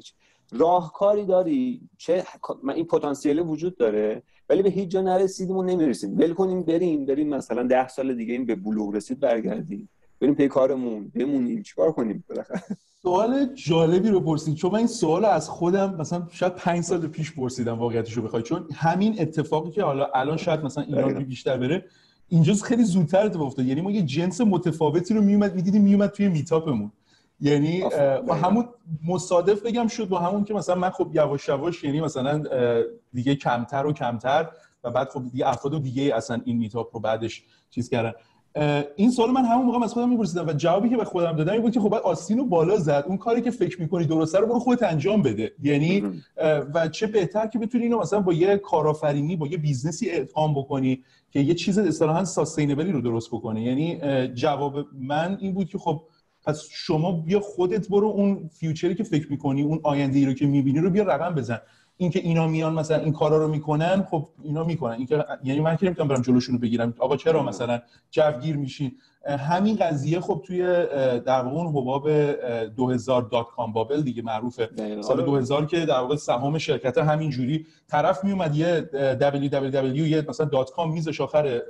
راهکاری داری چه من این پتانسیل وجود داره ولی به هیچ جا نرسیدیم و نمی‌رسیم. ول کنیم بریم بریم مثلا ده سال دیگه این به بلوغ رسید برگردیم. بریم پی کارمون بمونیم چیکار کنیم؟ بالاخره. سوال جالبی رو پرسید. چون من این سوال از خودم مثلا شاید پنج سال پیش پرسیدم واقعیتش رو بخوای. چون همین اتفاقی که حالا الان شاید مثلا ایران بیشتر بره اینجا خیلی زودتر اتفاق افتاد. یعنی ما یه جنس متفاوتی رو میومد می‌دیدیم میومد توی میتاپمون. یعنی با همون مصادف بگم شد با همون که مثلا من خب یواش یواش یعنی مثلا دیگه کمتر و کمتر و بعد خب دیگه افراد دیگه اصلا این میتاپ رو بعدش چیز کردن. این سوال من همون موقع از خودم میپرسیدم و جوابی که به خودم دادم این بود که خب باید آستین رو بالا زد. اون کاری که فکر می‌کنی درسته رو برو خودت انجام بده. یعنی و چه بهتر که بتونی اینو مثلا با یه کارآفرینی با یه business ی ادغام بکنی که یه چیز اصطلاحا sustainable ی رو درست بکنه یعنی جواب من این بود که خب پس شما بیا خودت برو اون future ی که فکر می‌کنی اون آینده ای رو که می‌بینی رو بیا رقم بزن. اینکه اینا میان مثلا این کارا رو می‌کنن خب اینا می‌کنن. اینکه یعنی من که نمی‌تونم برم جلوشون رو بگیرم. آقا چرا مثلا جوگیر میشین؟ همین قضیه خب توی در واقع اون حباب 2000 dot-com bubble دیگه معروفه. سال 2000 که در واقع سهام شرکت همین جوری طرف میومد یه www یه مثلا dot com میزاشت آخر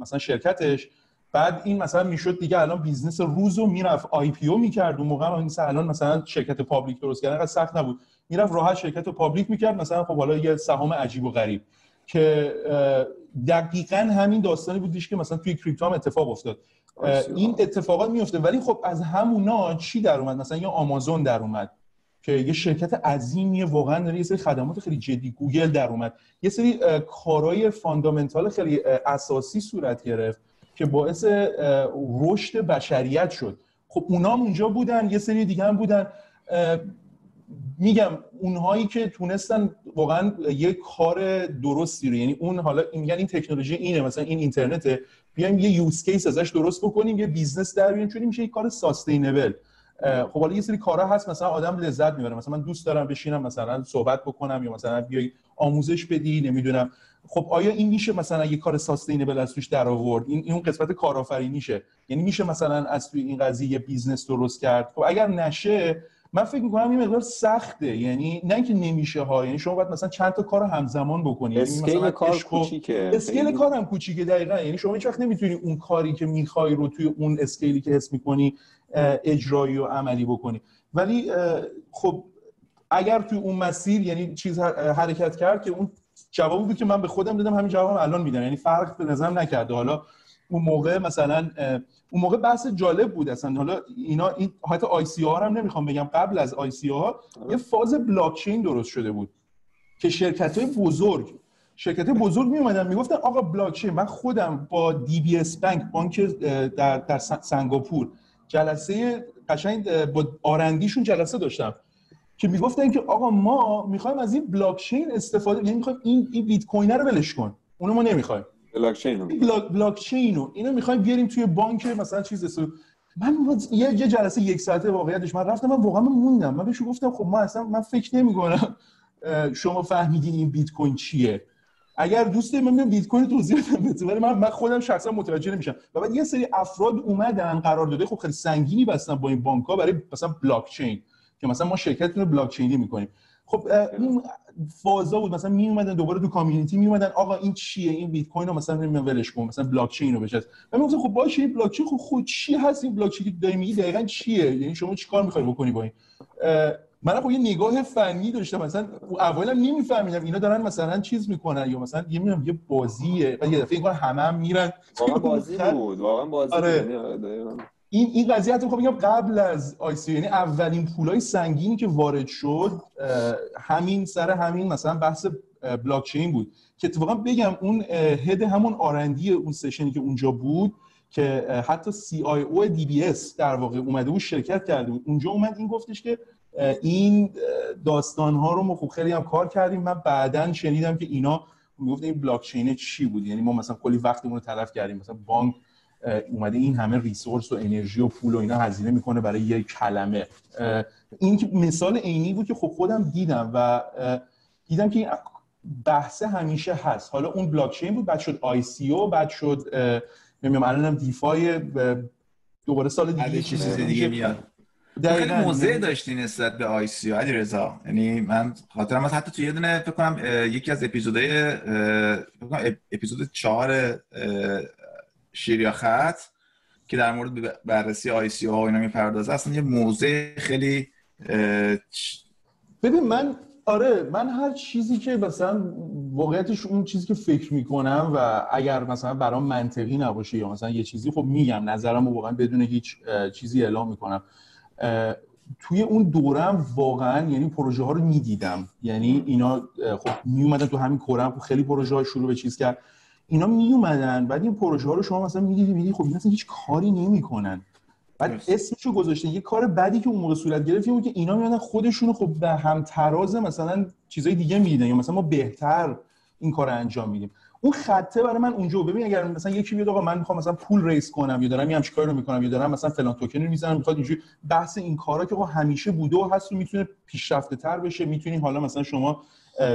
مثلا شرکتش. بعد این مثلا می‌شد دیگه الان business روز رو می‌رفت. IPO می‌کرد. اون موقع مثلا الان مثلا شرکت public درست کردن سخت نبود. می‌رفت راحت شرکت رو public می‌کرد. مثلا خب حالا یه سهام عجیب و غریب که دقیقا همین داستانی بودیش که مثلا توی crypto هم اتفاق افتاد. این اتفاقات میفته ولی خب از همونا چی در اومد؟ مثلا یه آمازون در اومد که یه شرکت عظیمیه واقعا داره یه سری خدمات خیلی جدی گوگل در اومد. یه سری کارهای fundamental خیلی اساسی صورت گرفت که باعث رشد بشریت شد. خب اونا اونجا بودن یه سری دیگه هم بودن. میگم اونهایی که تونستن واقعا یه کار درستی رو یعنی اون حالا این یعنی این تکنولوژی اینه مثلا این اینترنته بیایم یه use case ازش درست بکنیم یه business در بیاریم چون میشه یه کار sustainable خب حالا یه سری کارها هست مثلا آدم لذت می‌بره. مثلا من دوست دارم بشینم مثلا صحبت بکنم یا مثلا بیای آموزش بدی نمی‌دونم. خب آیا این میشه مثلا یه کار sustainable از توش در آورد؟ این اون قسمت کارآفرینیشه. یعنی میشه مثلا از توی این قضیه یه business درست کرد؟ خب اگر نشه من فکر می‌کنم این مقدار سخته. یعنی نه اینکه نمیشه ها یعنی شما باید مثلا چند تا کار همزمان بکنی. یعنی scale کار کوچیکه. scale کار هم کوچیکه دقیقا. یعنی شما هیچ وقت نمی‌تونی اون کاری که می‌خوای رو توی اون scale ی که حس می‌کنی اجرایی و عملی بکنی. ولی خب اگر توی اون مسیر یعنی چیز حرکت کرد که اون جوابی بود که من به خودم دادم همین جوابم الان میدم. یعنی فرق به نظرم نکرده. حالا اون موقع مثلا اون موقع بحث جالب بود اصلا. حالا اینا این حتی ICO ها هم نمی‌خوام بگم. قبل از ICO ها یه فاز بلاک چین درست شده بود که شرکت های بزرگ شرکت بزرگ می اومدن می‌گفتن آقا بلاک چین من خودم با DBS Bank بانک در در سنگاپور جلسه قشنگ با R&D شون جلسه داشتم که می‌گفتن که آقا ما می‌خوایم از این بلاک چین استفاده یعنی می‌خوایم این این بیت کوین رو ولش کن. اونو ما نمی‌خوایم. blockchain block blockchain رو. اینو می‌خوایم بیاریم توی بانک مثلا چیز استو... من یه جلسه یک ساعته واقعیتش. من رفتم من واقعا موندم. من بهش گفتم خب ما اصلا من فکر نمی کنم شما فهمیدین این بیت کوین چیه. اگر دوست من میگم بیت کوین توضیح بدم. ولی من من خودم شخصا متوجه نمیشم. و بعد یه سری افراد اومدن قرار داده. خب خیلی سنگینی بستن با این بانک ها برای مثلا بلاک چین که مثلا ما شرکت رو بلاک چینی می‌کنیم. خب اون فازا بود. مثلا می اومدن دوباره تو community می اومدن آقا این چیه؟ این بیت کوین رو مثلا نمی‌دونم ولش کن. مثلا بلاک چین رو بچسب و می‌گفتم خب باشه این بلاک چین خب خود چی هست؟ این بلاک چین که داری میگی دقیقاً چیه؟ یعنی شما چیکار می‌خوای بکنی با این؟ من خب یه نگاه فنی داشتم. مثلا اولا نمیفهمیدم اینا دارن مثلا چیز می‌کنن یا مثلا یه میگم یه بازیه. بعد یه دفعه این همه هم میرن. واقعا [LAUGHS] بازی بود. واقعا بازی آره. بود. این این قضیه حتی می‌خوام بگم قبل از ICO یعنی اولین پولای سنگینی که وارد شد همین سر همین مثلا بحث بلاک چین بود که اتفاقا بگم اون head همون R&D اون session ی که اونجا بود که حتی سی آی او دی بی اس در واقع اومده بود شرکت کرده بود. اونجا اومد این گفتش که این داستان ها رو ما خوب خیلی هم کار کردیم. من بعدا شنیدم که اینا می‌گفت این بلاک چین چی بود؟ یعنی ما مثلا کلی وقتمون رو تلف کردیم. مثلا بانک اومده این همه resource و انرژی و پول و اینا هزینه می‌کنه برای یک کلمه. این مثال عینی بود که خب خودم دیدم و دیدم که این بحث همیشه هست. حالا اون بلاک چین بود بعد شد ICO بعد شد نمی‌دونم الانم DeFi دوباره سال دیگه چیز دیگه میاد. خیلی موضع داشتی نسبت به ICO علی رضا. یعنی من خاطرم از حتی تو یه دونه فکر کنم یکی از اپیزودهای اپیزود چهار شیر یا خط که در مورد بررسی آی سی ها اینا می‌پردازه. اصلا یه موزه خیلی ببین من آره من هر چیزی که مثلا واقعیتش اون چیزی که فکر می‌کنم و اگر مثلا برام منطقی نباشه یا مثلا یه چیزی خب میگم نظرم واقعا بدون هیچ چیزی اعلام می‌کنم. توی اون دورم واقعا یعنی پروژه ها رو می‌دیدم. یعنی اینا خب میومدن تو همین کورم خب خیلی پروژه های شروع به چیز کرد. اینا می اومدن بعد این پروژه ها رو شما مثلا می‌دیدی می‌دیدی خب اینا هیچ کاری نمی‌کنن. بعد اسمشو گذاشته یه کار بدی که اون موقع صورت گرفت بود که اینا میادن خودشونو خب به هم تراز مثلا چیزای دیگه می‌دیدن یا مثلا ما بهتر این کار انجام میدیم. اون خطه برای من اونجا ببین اگر مثلا یکی بیاد آقا من می‌خوام مثلا پول ریس کنم یا دارم همچین کاری رو می‌کنم یا دارم مثلا فلان توکن رو می‌زنم می‌خواد اینجوری بحث این کارا که همیشه بوده و هست و می‌تونه پیشرفته تر بشه. می‌تونی حالا مثلا شما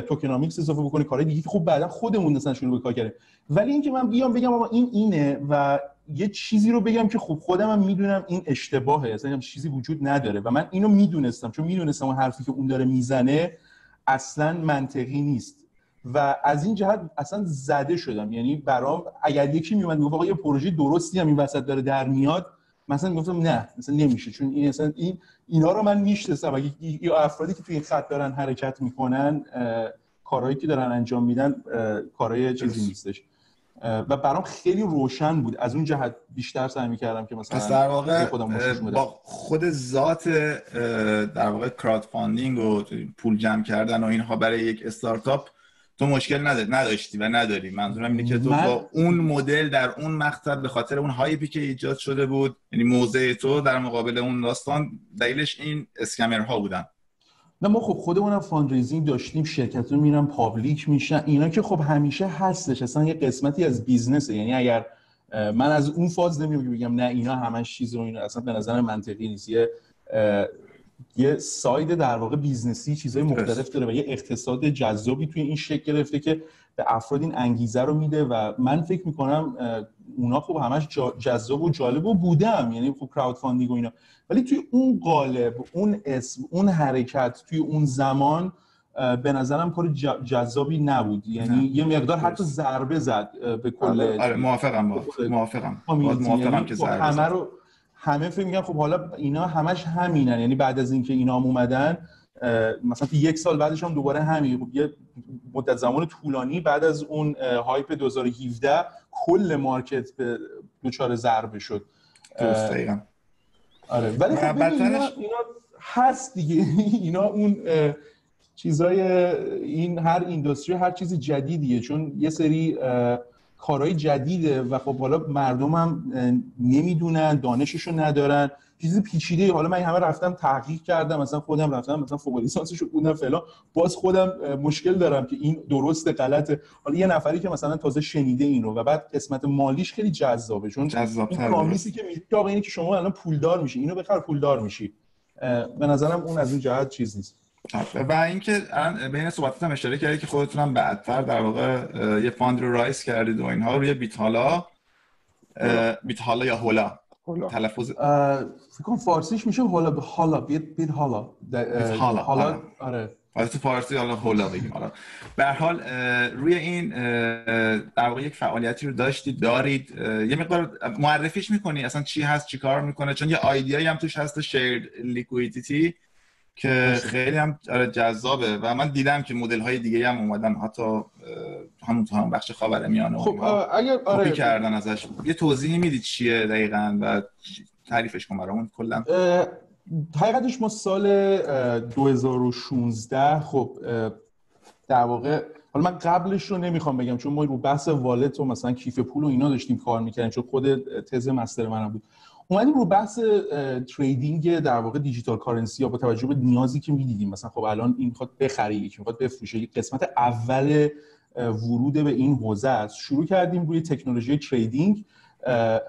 توکنامیکس اضافه بکنی کارهای دیگه خب بعدا خودمون مثلا شروع به کار کردیم. ولی اینکه من بیام بگم آقا این اینه و یه چیزی رو بگم که خب خودم هم می‌دونم این اشتباهه اصلا چیزی وجود نداره و من اینو می‌دونستم چون می‌دونستم اون حرفی که اون داره می‌زنه اصلا منطقی نیست و از این جهت اصلا زده شدم. یعنی برام اگر یکی میومد می‌گفت آقا یه پروژه درستی هم این وسط داره در میاد مثلا می‌گفتم نه مثلا نمیشه چون این اصلا این اینا رو من می‌شناسم. اگه یا افرادی که توی این خط دارن حرکت می‌کنن کارهایی که دارن انجام میدن کارهای چیزی نیستش. و برام خیلی روشن بود. از اون جهت بیشتر سعی می‌کردم که مثلا در واقع با خود ذات در واقع crowd funding و پول جمع کردن و اینها برای یک استارتاپ تو مشکل نداشتی و نداری. منظورم اینه که تو من... با اون مدل در اون مقطع به خاطر اون hype ی که ایجاد شده بود یعنی موضع تو در مقابل اون داستان دلیلش این scammer ها بودن. نه ما خب خودمونم fundraising داشتیم شرکت رو میرن public میشن. اینا که خب همیشه هستش اصلا یه قسمتی از business ه. یعنی اگر من از اون فاز نمیام بگم نه اینا همش چیز رو اینا اصلا به نظر منطقی نیست. یه یه side در واقع business ی چیزهای مختلف داره و یه اقتصاد جذابی توی این شکل گرفته که به افراد این انگیزه رو میده و من فکر می‌کنم اونا خب همش جذاب و جالب و بودم یعنی خب crowd funding و اینا. ولی توی اون قالب اون اسم اون حرکت توی اون زمان به نظرم کار جذابی نبود. یعنی یه مقدار حتی ضربه زد به کل آره, آره، موافقم با موافقم. موافقم یعنی که خب همه رو همه فکر میگن خب حالا اینا همش همینن. یعنی بعد از اینکه اینا هم اومدن مثلا تو یک سال بعدش هم دوباره همین. خب یه مدت زمان طولانی بعد از اون هایپ 2017 کل مارکت به دوچار ضربه شد. آره. ولی خب اینا, اینا هست دیگه. [LAUGHS] اینا اون چیزای این هر اینداستری هر چیز جدیدیه. چون یه سری کارهای جدیده و خب حالا مردم هم نمی‌دونن دانششو ندارن. چیز پیچیده حالا من همه رفتم تحقیق کردم مثلا خودم رفتم مثلا فوق لیسانسشو خوندم فعلا باز خودم مشکل دارم که این درست غلطه. حالا یه نفری که مثلا تازه شنیده اینو و بعد قسمت مالیش خیلی جذابه چون این پرامیسی که میگه آقا اینه که شما الان پولدار میشی. اینو بخر پولدار میشی. به نظرم اون از این جهت چیز نیست. و اینکه بین صحبتات هم اشاره کردی که خودتون بعدتر در واقع یه فاند رو رایز کردید و اینها روی بیت حالا بیت حالا یا هولا؟ تلفظ فکر کنم فارسیش میشه هولا به حالا بیت بیت حالا حالا حالا آره, آره. تو فارسی حالا هولا بگیم حالا به حال روی این در واقع یک فعالیتی رو داشتید دارید یه مقدار معرفیش می‌کنی اصلا چی هست چی کار می‌کنه چون یه آیدیایی هم توش هست شیر لیکویدیتی که خیلی هم آره، جذابه. و من دیدم که مدل های دیگه هم اومدن. حتی همون تو هم بخش خاور میانه خب اگر آره. کردن ازش. یه توضیحی میدی چیه دقیقا و تعریفش کن برامون کلا. حقیقتش ما سال 2016 خب در واقع حالا من قبلش رو نمی‌خوام بگم چون ما رو بحث والت و مثلا کیف پول و اینا داشتیم کار می‌کردیم چون خود تز مستر منم بود. اومدیم رو بحث trading در واقع digital currency یا با توجه به نیازی که می‌دیدیم. مثلا خب الان این می‌خواد بخره یکی می‌خواد بفروشه. قسمت اول ورود به این حوزه است. شروع کردیم روی تکنولوژی trading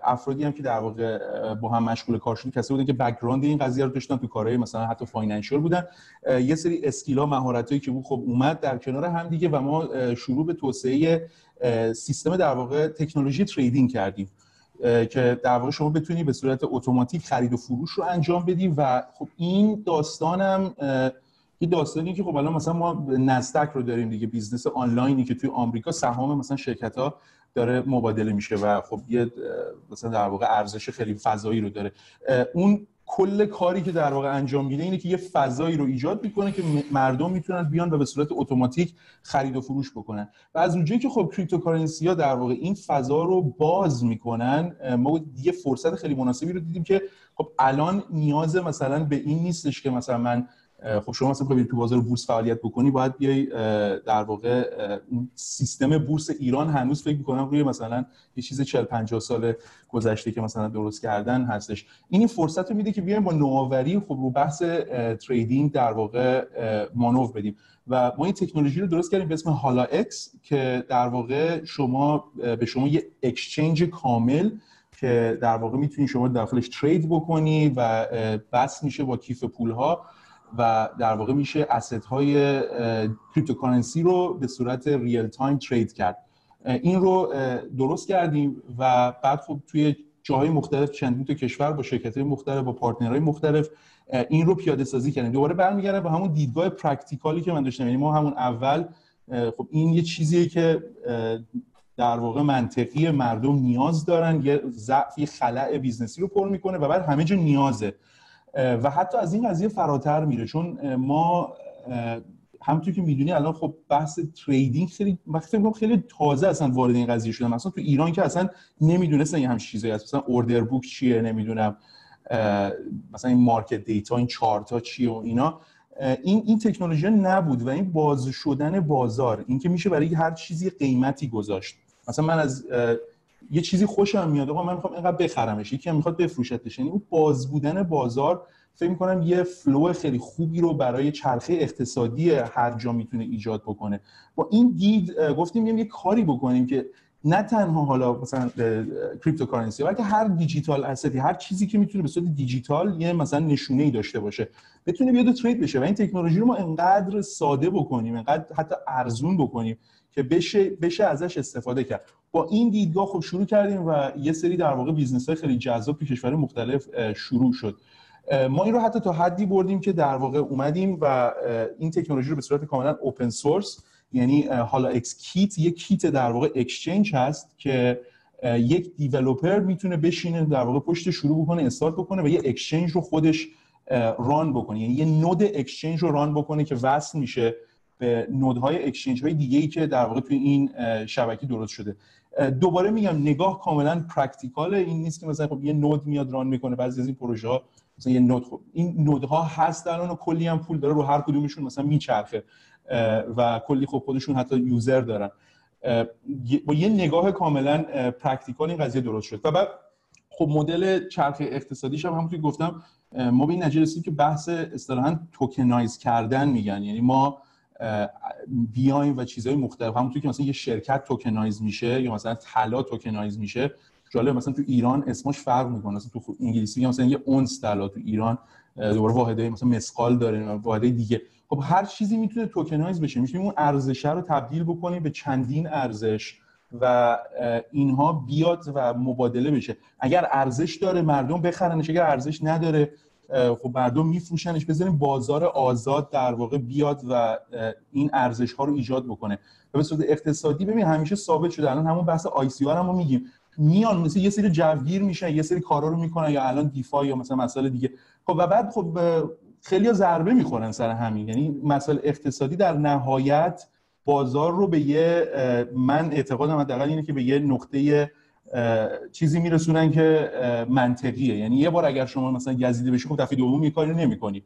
افرادی هم که در واقع با هم مشغول کار شدن کسی بودن که background این قضیه رو داشتن تو کارهای مثلا حتی financial بودن. یه سری skill ا مهارتایی که بود خب اومد در کنار هم دیگه و ما شروع به توسعه سیستم در واقع تکنولوژی trading کردیم. که در واقع شما بتونی به صورت اتوماتیک خرید و فروش رو انجام بدی و خب این داستانم یه داستانی که خب الان مثلا ما نزدک رو داریم دیگه business آنلاینی که توی آمریکا سهام مثلا شرکت ها داره مبادله میشه و خب یه مثلا در واقع ارزش خیلی فضایی رو داره. اون کل کاری که در واقع انجام میده اینه که یه فضایی رو ایجاد می‌کنه که مردم می‌تونن بیان و به صورت اتوماتیک خرید و فروش بکنن. و از اونجایی که خب cryptocurrency ها در واقع این فضا رو باز می‌کنن ما یه فرصت خیلی مناسبی رو دیدیم که خب الان نیاز مثلا به این نیستش که مثلا من خب شما مثلا ببینید تو بازار بورس فعالیت بکنی باید بیای در واقع سیستم بورس ایران هنوز فکر می‌کنم روی مثلا یه چیز 40 50 سال گذشته که مثلا درست کردن هستش. این فرصت رو میده که بیایم با نوآوری خب رو بحث trading در واقع مانور بدیم. و ما این تکنولوژی رو درست کردیم به اسم HollaEx که در واقع شما به شما یه exchange کامل که در واقع می‌تونی شما داخلش trade بکنی و وصل میشه با کیف پول ها و در واقع میشه asset های cryptocurrency رو به صورت real time trade کرد این رو درست کردیم و بعد خب توی جاهای مختلف چندین تا کشور با شرکت های مختلف با partner های مختلف این رو پیاده سازی کردیم. دوباره برمیگرده به همون دیدگاه practical ی که من داشتم. یعنی ما همون اول خب این یه چیزیه که در واقع منطقی مردم نیاز دارن. یه ضعف یه خلأ business ی رو پر می‌کنه و بعد همه جا نیازه. و حتی از این قضیه فراتر میره. چون ما همونطور که می‌دونی الان خب بحث trading خیلی فکر خیلی تازه اصلا وارد این قضیه شدن مثلا تو ایران که اصلا نمی‌دونستن این همچین چیزایی هست. مثلا order book چیه؟ نمی‌دونم. مثلا این market data این چارتا چیه و اینا. این این تکنولوژی نبود و این باز شدن بازار اینکه میشه برای هر چیزی قیمتی گذاشت. مثلا من از یه چیزی خوشم میاد. آقا من می‌خوام اینقدر بخرمش. یکی هم می‌خواد بفروشتش. یعنی اون باز بودن بازار فکر می‌کنم یه flow خیلی خوبی رو برای چرخه اقتصادی هر جا می‌تونه ایجاد بکنه. با این دید گفتیم یه کاری بکنیم که نه تنها حالا مثلا cryptocurrency بلکه هر digital asset ی هر چیزی که می‌تونه به صورت دیجیتال یه مثلا نشونه ای داشته باشه بتونه بیاد trade بشه. و این تکنولوژی رو ما انقدر ساده بکنیم انقدر حتی ارزون بکنیم که بشه بشه ازش استفاده کرد. با این دیدگاه خب شروع کردیم و یه سری در واقع business های خیلی جذاب تو کشور مختلف شروع شد. ما این رو حتی تا حدی بردیم که در واقع اومدیم و این تکنولوژی رو به صورت کاملا open source یعنی HollaEx Kit یک کیت در واقع exchange هست که یک developer می‌تونه بشینه در واقع پشت شروع بکنه استارت بکنه و یه exchange رو خودش run بکنه. یعنی یه node exchange رو run بکنه که وصل میشه به node های exchange های دیگه ای که در واقع توی این شبکه درست شده. دوباره میگم نگاه کاملا practical این نیست که مثلا خب یه node میاد run می‌کنه بعضی از این پروژه ها مثلا یه node خب این node ها هست الان و کلی هم پول داره رو هر کدومشون مثلا میچرخه. و کلی خب خودشون حتی user دارن. با یه نگاه کاملا practical این قضیه درست شد. و بعد خب مدل چرخ اقتصادیش هم همونطوری گفتم ما به این نتیجه که بحث اصطلاحا tokenize کردن میگن. یعنی ما بیایم و چیزهای مختلف همونطور که مثلا یه شرکت tokenize میشه یا مثلا طلا tokenize میشه جالب مثلا تو ایران اسمش فرق می‌کنه. مثلا تو انگلیسی مثلا یه اونس طلا تو ایران دوباره واحده مثلا مثقال داره واحده دیگه. خب هر چیزی می‌تونه tokenize بشه. می‌تونیم اون ارزش رو تبدیل بکنیم به چندین ارزش و اینها بیاد و مبادله بشه. اگر ارزش داره مردم بخرنش. اگر ارزش نداره خب مردم میفروشنش. بذاریم بازار آزاد در واقع بیاد و این ارزش ها رو ایجاد بکنه. و به صورت اقتصادی ببین همیشه ثابت شده. الان همون بحث آی سی هم میگیم. میان مثل یه سری جوگیر میشن یه سری کارا رو می‌کنن یا الان دیفا یا مثلا مسائل دیگه. خب و بعد خب خیلی ضربه می‌خورن سر همین. یعنی مسائل اقتصادی در نهایت بازار رو به یه من اعتقادم حداقل اینه که به یه نقطه چیزی میرسونن که منطقیه. یعنی یه بار اگر شما مثلا گزیده بشی خب دفعه دوم یه کاری نمی‌کنی.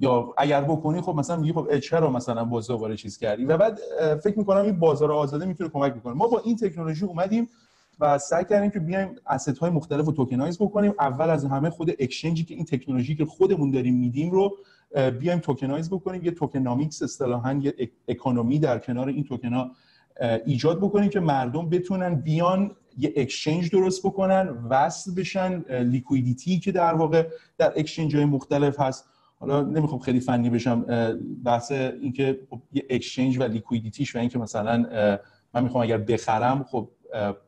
یا اگر بکنی خب مثلا میگی خب چرا مثلا باز دوباره چیز کردی؟ و بعد فکر می‌کنم این بازار آزاده می‌تونه کمک بکنه. ما با این تکنولوژی اومدیم و سعی کردیم که بیایم asset های مختلف رو tokenize بکنیم. اول از همه خود exchange ی که این تکنولوژی که خودمون داریم میدیم رو بیایم tokenize بکنیم. یه tokenomics اصطلاحا یه economy در کنار این توکنا ایجاد بکنیم که مردم بتونن بیان یه exchange درست بکنن وصل بشن liquidity که در واقع در exchange های مختلف هست. حالا نمی‌خوام خیلی فنی بشم بحث اینکه یه exchange و liquidity ش و اینکه مثلا من می‌خوام اگر بخرم خب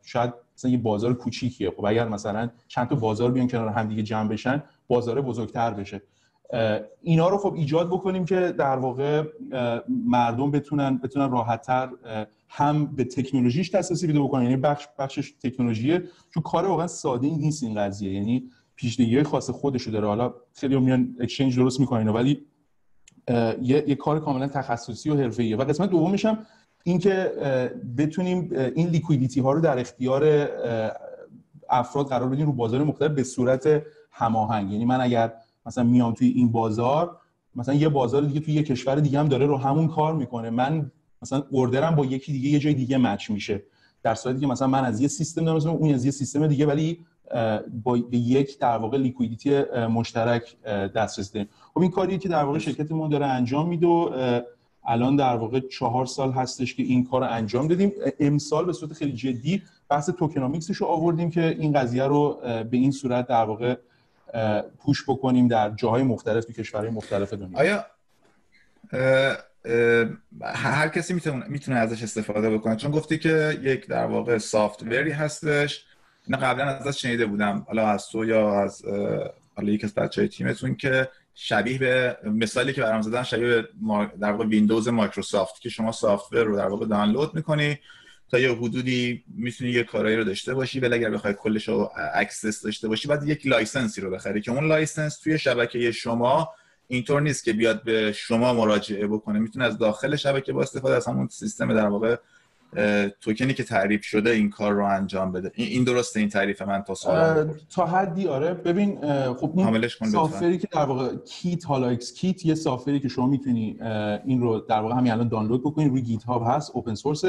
شاید مثلا یه بازار کوچیکیه. خب اگر مثلا چند تا بازار بیان کنار هم دیگه جمع بشن بازار بزرگتر بشه. اینا رو خب ایجاد بکنیم که در واقع مردم بتونن بتونن راحتتر هم به تکنولوژیش دسترسی پیدا بکنن. یعنی بخش بخشش تکنولوژیه. چون کار واقعا ساده این نیست این قضیه. یعنی پیشنهادی خاص خودشو داره. حالا خیلی میان اکسچنج درست می‌کنن ولی یه،, یه کار کاملا تخصصی و حرفه‌ایه. و قسمت دومش این که بتونیم این لیکویدیتی ها رو در اختیار افراد قرار بدیم رو بازار مختلف به صورت هماهنگ. یعنی من اگر مثلا میام توی این بازار مثلا یه بازار دیگه توی یه کشور دیگه هم داره رو همون کار می‌کنه. من مثلا اوردرم با یکی دیگه یه جای دیگه مچ میشه. در صورتی که مثلا من از یه سیستم دارم اون از یه سیستم دیگه ولی با یک در واقع لیکویدیتی مشترک دسترسی داریم. خب این کاریه که در واقع شرکت ما داره انجام میده و الان در واقع چهار سال هستش که این کار رو انجام دادیم. امسال به صورت خیلی جدی بحث توکنامیکسش رو آوردیم که این قضیه رو به این صورت در واقع پوش بکنیم در جاهای مختلف تو کشورهای مختلف دنیا. آیا هر کسی می‌تونه می‌تونه ازش استفاده بکنه؟ چون گفتی که یک در واقع سافت هستش. اینا قبلا ازش شنیده بودم. حالا از تو یا از حالا یک از بچهای تیمتون که شبیه به مثالی که برام زدن شبیه در واقع ویندوز مایکروسافت که شما software رو در واقع دانلود می‌کنی تا یه حدودی می‌تونی یه کارایی رو داشته باشی ولی اگر بخوای کلش رو access داشته باشی بعد یک license ی رو بخری که اون license توی شبکه شما اینطور نیست که بیاد به شما مراجعه بکنه. می‌تونه از داخل شبکه با استفاده از همون سیستم در واقع توکنی که تعریف شده این کار رو انجام بده. این درسته این تعریف من تا سوال تا حدی آره. ببین خب این software ی که در واقع kit HollaEx Kit یه software ی که شما می‌تونی این رو در واقع همین الان دانلود بکنی. روی GitHub هست open source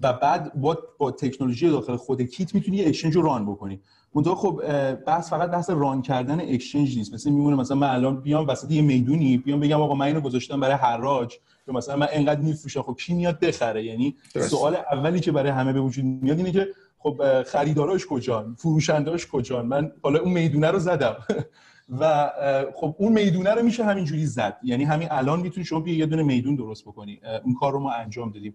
و بعد با با تکنولوژی داخل خود کیت می‌تونی یه exchange رو run بکنی. منتها خب بحث فقط بحث run کردن exchange نیست. مثلا میمونه مثلا من الان بیام وسط یه می‌دونی بیام بگم آقا من اینو گذاشتم برای حراج. یا مثلا من انقدر میفروشم. خب کی میاد بخره؟ یعنی سوال اولی که برای همه به وجود میاد اینه که خب خریداراش کجان؟ فروشنداش کجان؟ من حالا اون می‌دونه رو زدم. [LAUGHS] و خب اون می‌دونه رو میشه همینجوری زد. یعنی همین الان می‌تونی شما یه دونه میدون درست بکنی. اون کار رو ما انجام دادیم.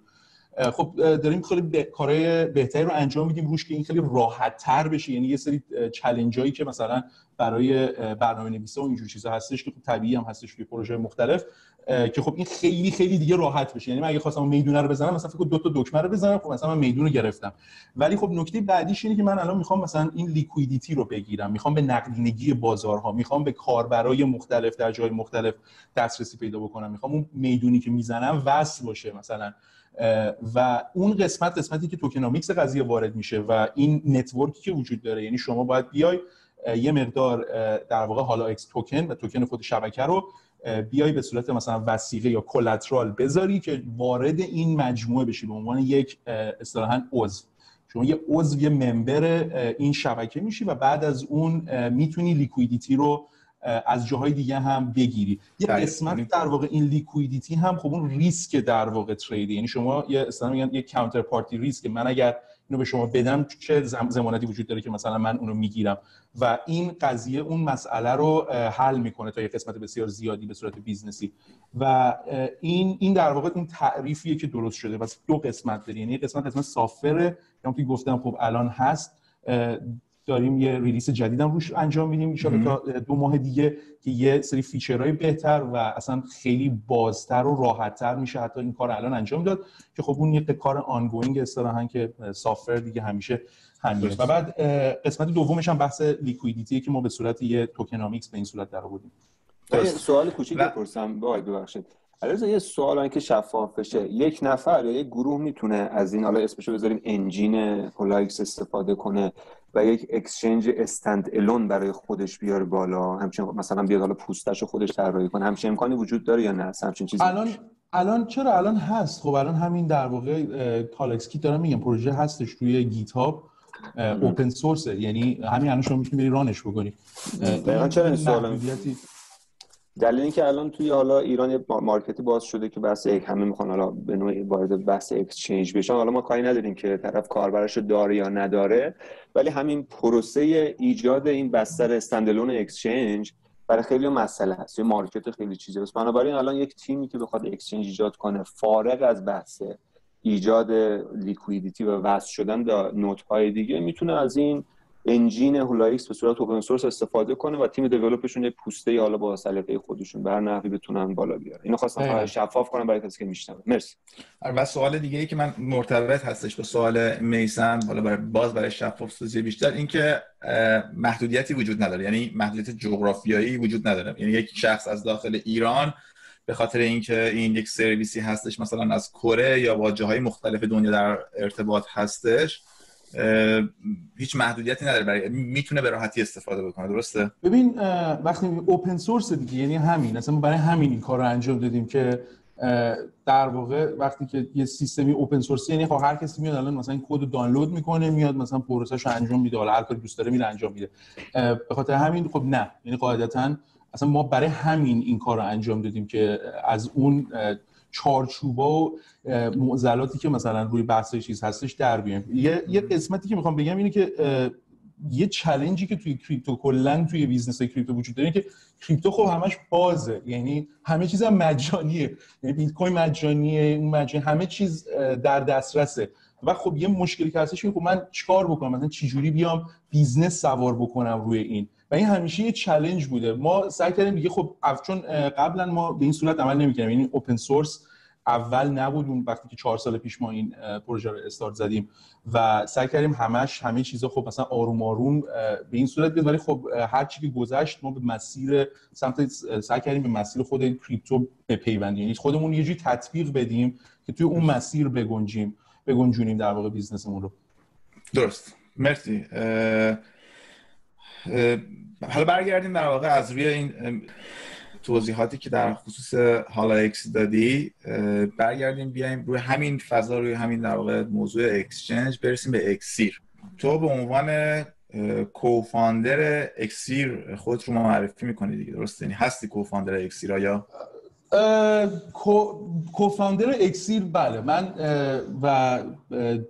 خب داریم خیلی ب... کارهای بهتری رو انجام میدیم روش که این خیلی راحت تر بشه. یعنی یه سری چلنج هایی که مثلا برای برنامه نویسا و اینجور چیزا هستش که خب طبیعی هم هستش توی پروژه مختلف که خب این خیلی خیلی دیگه راحت بشه. یعنی من اگه خواستم می‌دونه رو بزنم مثلا فکر دو تا دکمه رو بزنم خب مثلا من میدون رو گرفتم. ولی خب نکته بعدیش اینه که من الان می‌خوام مثلا این liquidity رو بگیرم. می‌خوام به نقدینگی بازارها می‌خوام به کاربرای مختلف در جای مختلف دسترسی پیدا بکنم. می‌خوام اون می‌دونی که می‌زنم وصل باشه مثلا. و اون قسمت قسمتی که tokenomics قضیه وارد میشه و این network ی که وجود داره یعنی شما باید بیای یه مقدار در واقع HollaEx token و توکن خود شبکه رو بیای به صورت مثلا وثیقه یا collateral بذاری که وارد این مجموعه بشی به عنوان یک اصطلاحا عضو. شما یه عضو یه member این شبکه میشی و بعد از اون می‌تونی liquidity رو از جاهای دیگه هم بگیری. یه قسمت در واقع این liquidity هم خب اون ریسک در واقع trade ی یعنی شما یه اصلا میگن یه counterparty risk من اگر اینو به شما بدم چه ضمانتی وجود داره که مثلا من اونو می‌گیرم؟ و این قضیه اون مسئله رو حل می‌کنه تا یه قسمت بسیار زیادی به صورت business ی. و این این در واقع اون تعریفیه که درست شده. و دو قسمت داره یعنی قسمت قسمت software ه که گفتم خب الان هست داریم یه release جدیدم روش انجام میدیم. ان تا دو ماه دیگه که یه سری feature های بهتر و اصلا خیلی بازتر و راحتتر میشه. حتی این کار الان انجام داد که خب اون یه کار ongoing اصطلاحا که software دیگه همیشه همینه. و بعد قسمت دومش هم بحث liquidity که ما به صورت یه tokenomics به این صورت در آوردیم سوال کوچیک بپرسم. ببخشید. علیرضا یه سوال که شفاف بشه. یک نفر یا یک گروه می‌تونه از این حالا اسمشو بذاریم engine HollaEx استفاده کنه و یک exchange standalone برای خودش بیاره بالا. همچنین مثلا بیاد حالا پوستش رو خودش طراحی کنه. همچین امکانی وجود داره یا نه؟ همچین چیزی الان الان چرا؟ الان هست. خب الان همین در واقع HollaEx Kit دارم میگم پروژه هستش توی GitHub open source ه یعنی همین الان شما می‌تونید run ش بکنید دقیقاً چرا این سوال دلیل اینکه الان توی حالا ایران یه market ی باز شده که بحث یک همه می‌خوان حالا به نوعی وارد بحث exchange بشن. حالا ما کاری نداریم که طرف کاربرش داره یا نداره ولی همین پروسه ایجاد این بستر standalone exchange برای خیلی مسئله هست یه market خیلی چیزه بس بنابراین الان یک تیمی که بخواد exchange ایجاد کنه فارغ از بحث ایجاد liquidity و وصل شدن به node های دیگه می‌تونه از این انجین هولایکس به صورت اوپن سورس استفاده کنه و تیم دیولپشون یه پوسته حالا با سلیقه خودشون به هر نحوی بتونن بالا بیارن اینو خواستم شفاف کنم برای کسی که میشنوه. مرسی. و سوال دیگه ای که من مرتبط هستش با سوال میسم حالا برای باز برای شفاف سازی بیشتر اینکه محدودیتی وجود نداره. یعنی محدودیت جغرافیایی وجود نداره. یعنی یک شخص از داخل ایران به خاطر اینکه این یک سرویسی هستش مثلا از کره یا با جاهای مختلف دنیا در ارتباط هستش هیچ محدودیتی نداره برای می‌تونه به راحتی استفاده بکنه درسته؟ ببین وقتی اوپن سورس دیگه یعنی همین اصلا برای همین این کار رو انجام دادیم که در واقع وقتی که یه سیستمی اوپن سورس یعنی خب هر کسی میاد الان مثلا کد رو دانلود می‌کنه میاد مثلا پروسش رو انجام میده حالا هر کاری دوست داره میره انجام میده. به خاطر همین خب نه یعنی قاعدتا اصلا ما برای همین این کار رو انجام دادیم که از اون چارچوبا و معضلاتی که مثلا روی بحث چیز هستش در بیایم یه،, یه قسمتی که می‌خوام بگم اینه که یه challenge ی که توی crypto کلا توی business crypto وجود داره که crypto خب همش بازه. یعنی همه چیز هم مجانیه. یعنی بیت کوین مجانیه اون مجانی همه چیز در دسترسه. و خب یه مشکلی که هستش خب من چیکار بکنم؟ مثلا چجوری بیام business سوار بکنم روی این؟ و این همیشه یه challenge بوده. ما سعی کردیم دیگه خب چون قبلا ما به این صورت عمل نمی‌کردیم. یعنی اوپن سورس اول نبود اون وقتی که چهار سال پیش ما این پروژه رو استارت زدیم و سعی کردیم همش همه چیزا خب مثلا آروم آروم به این صورت بیاد. ولی خب هر چی که گذشت ما به مسیر سمت سعی کردیم به مسیر خود کریپتو بپیوندیم. یعنی خودمون یه جوری تطبیق بدیم که توی اون مسیر بگنجیم بگنجونیم در واقع بیزنسمون رو. درست. مرسی. حالا برگردیم در واقع از روی این توضیحاتی که در خصوص HollaEx دادی برگردیم بیایم روی همین فضا روی همین در واقع موضوع exchange برسیم به اکسیر تو به عنوان co-founder اکسیر خود رو معرفی می‌کنی دیگه درسته؟ یعنی هستی co-founder اکسیر آیا co-founder اکسیر بله. من و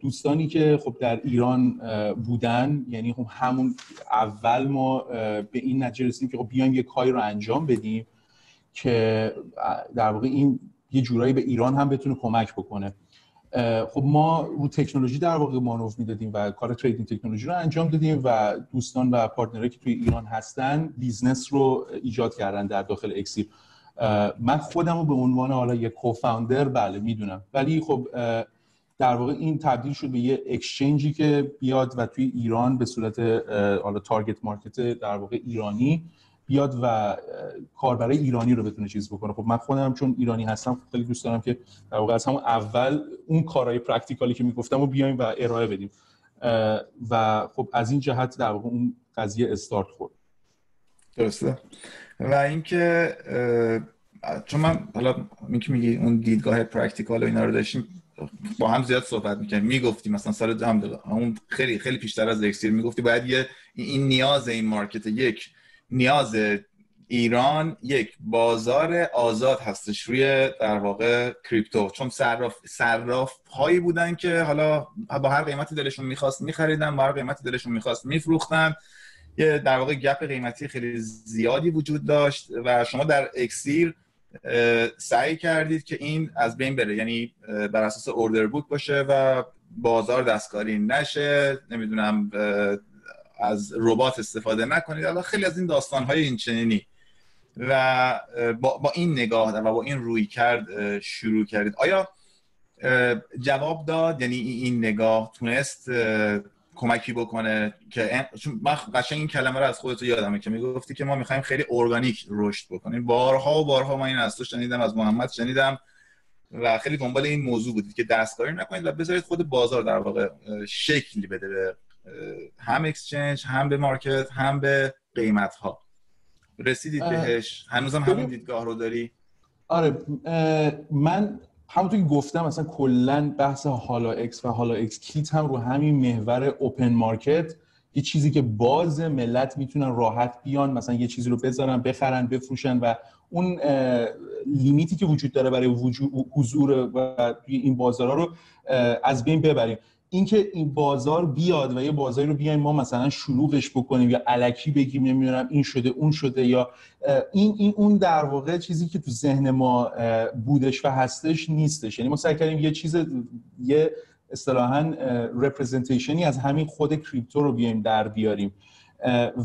دوستانی که خب در ایران بودن یعنی خب همون اول ما به این نتیجه رسیدیم که خب بیایم یه کاری رو انجام بدیم که در واقع این یه جورایی به ایران هم بتونه کمک بکنه. خب ما رو تکنولوژی در واقع مانور می‌دادیم و کار trading تکنولوژی رو انجام دادیم و دوستان و partner هایی که توی ایران هستن business رو ایجاد کردن در داخل اکسیر من خودم رو به عنوان حالا یک co-founder بله می‌دونم. ولی خب در واقع این تبدیل شد به یه exchange ی که بیاد و توی ایران به صورت حالا target market در واقع ایرانی بیاد و کاربرای ایرانی رو بتونه چیز بکنه. خب من خودم چون ایرانی هستم خیلی دوست دارم که در واقع از همون اول اون کارهای practical ی که می‌گفتم رو بیایم و ارائه بدیم. و خب از این جهت در واقع اون قضیه استارت خورد. درسته. و اینکه چون من حالا اینکه میگی اون دیدگاه practical و اینا رو داشتیم با هم زیاد صحبت می‌کنیم می‌گفتی مثلا سال هم اون خیلی خیلی پیشتر از اکسیر می‌گفتی. باید یه این نیاز این market یک نیاز ایران یک بازار آزاد هستش روی در واقع crypto. چون صراف صراف هایی بودن که حالا با هر قیمتی دلشون می‌خواست میخریدن با هر قیمتی دلشون می‌خواست میفروختن. یه در واقع gap قیمتی خیلی زیادی وجود داشت و شما در اکسیر سعی کردید که این از بین بره. یعنی بر اساس اوردر بوک باشه و بازار دستکاری نشه. نمی‌دونم از ربات استفاده نکنید. الان خیلی از این داستان های این و با, با این نگاه و با این روی کرد شروع کردید. آیا جواب داد؟ یعنی این نگاه تونست کمکی بکنه که چون من قشنگ این کلمه رو از خودت یادمه که می‌گفتی که ما می‌خوایم خیلی ارگانیک رشد بکنیم. بارها و بارها ما این از تو شنیدم از محمد شنیدم و خیلی دنبال این موضوع بودید که دستکاری نکنید و بذارید خود بازار در واقع شکلی بده به هم exchange هم به market هم به قیمت ها رسیدید بهش؟ هنوزم همین دیدگاه رو داری؟ آره من همونطور که گفتم مثلا کلا بحث HollaEx و HollaEx Kit هم رو همین محور open market یه چیزی که باز ملت می‌تونن راحت بیان مثلا یه چیزی رو بذارن بخرن بفروشن و اون لیمیتی که وجود داره برای حضور و این بازارها رو از بین ببریم. اینکه این بازار بیاد و یه بازاری رو بیایم ما مثلا شلوغش بکنیم یا علکی بگیم نمی‌دونم این شده اون شده یا این این اون در واقع چیزی که تو ذهن ما بودش و هستش نیستش. یعنی ما سعی کردیم یه چیز یه اصطلاحا رپرزنتیشنی از همین خود کریپتو رو بیایم در بیاریم.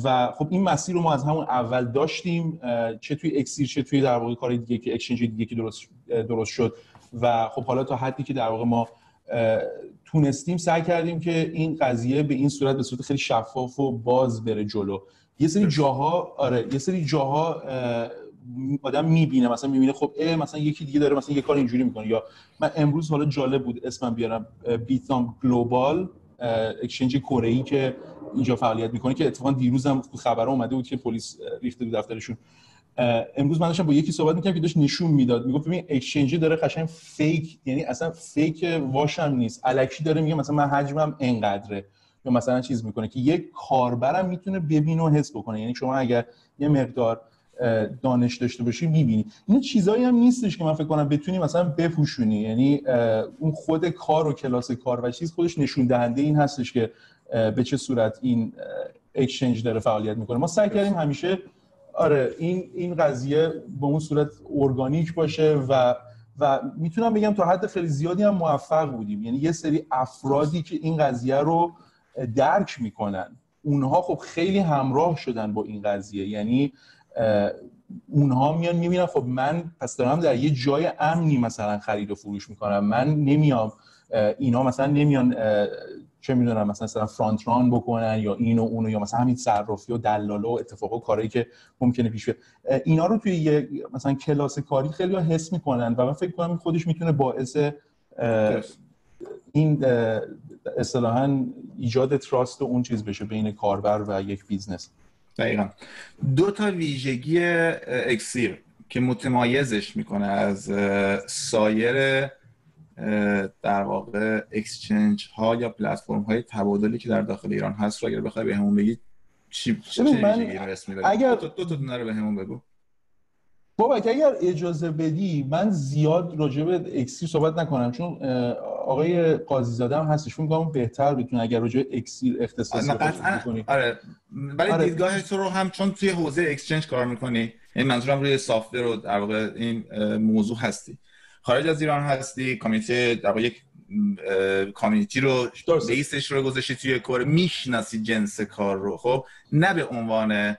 و خب این مسیر رو ما از همون اول داشتیم. چه توی اکسیر چه توی در واقع کار دیگه که اکسچنج دیگه که درست درست شد. و خب حالا تا حدی که در واقع ما تونستیم سعی کردیم که این قضیه به این صورت به صورت خیلی شفاف و باز بره جلو. یه سری جاها آره یه سری جاها آدم می‌بینه مثلا می‌بینه خب اه مثلا یکی دیگه داره مثلا یه کار اینجوری می‌کنه. یا من امروز حالا جالب بود اسمم بیارم بیتام گلوبال exchange کره ای که اینجا فعالیت می‌کنه که اتفاقا دیروزم خبر اومده بود که پلیس ریخته بود دفترشون. امروز من داشتم با یکی صحبت می‌کردم که داشت نشون می‌داد. می‌گفت ببین exchange ی داره قشنگ fake یعنی اصلا فیک wash م نیست. الکی داره میگه مثلا من حجمم انقدره. یا مثلا چیز می‌کنه که یک کاربرم می‌تونه ببینه و حس بکنه. یعنی شما اگر یه مقدار دانش داشته باشی می‌بینی. این چیزایی هم نیستش که من فکر کنم بتونی مثلا بپوشونی. یعنی اون خود کار و کلاس کار و چیز خودش نشون دهنده این هستش که به چه صورت این اکسچنج داره فعالیت می‌کنه. ما سعی کردیم همیشه آره این این قضیه به اون صورت ارگانیک باشه و و می‌تونم بگم تا حد خیلی زیادی هم موفق بودیم. یعنی یه سری افرادی که این قضیه رو درک می‌کنن اونها خب خیلی همراه شدن با این قضیه. یعنی اونها میان می‌بینن خب من پس دارم در یه جای امنی مثلا خرید و فروش می‌کنم. من نمیام اینا مثلا نمیان چه می‌دونم مثلا مثلا front run بکنن یا اینو اونو یا مثلا همین صرافی و دلاله و اتفاقا کاری که ممکنه پیش بیاد. اینا رو توی یه مثلا کلاس کاری خیلی حس می‌کنن و من فکر کنم خودش می‌تونه باعث این اصطلاحا ایجاد trust و اون چیز بشه بین کاربر و یک business. دقیقا. دو تا ویژگی اکسیر که متمایزش می‌کنه از سایر در واقع exchange ها یا پلتفرم های تبادلی که در داخل ایران هست رو اگر بخوای بهمون بگی چی چه من اگر دو تا دونه رو بهمون بگو. بابک اگر اجازه بدی من زیاد راجع به اکسیر صحبت نکنم چون آقای قاضی زاده هم هستش. فکر کنم بهتر بتونه اگر راجع به اکسیر اختصاصی صحبت کنی آره. ولی آره. دیدگاه تو رو هم چون توی حوزه exchange کار می‌کنی این منظورم روی سافتور رو در واقع این موضوع هستی. خارج از ایران هستی کامیته در یک کامیونیتی رو بیسش رو گذاشتی توی کار می‌شناسی جنس کار رو. خب نه به عنوان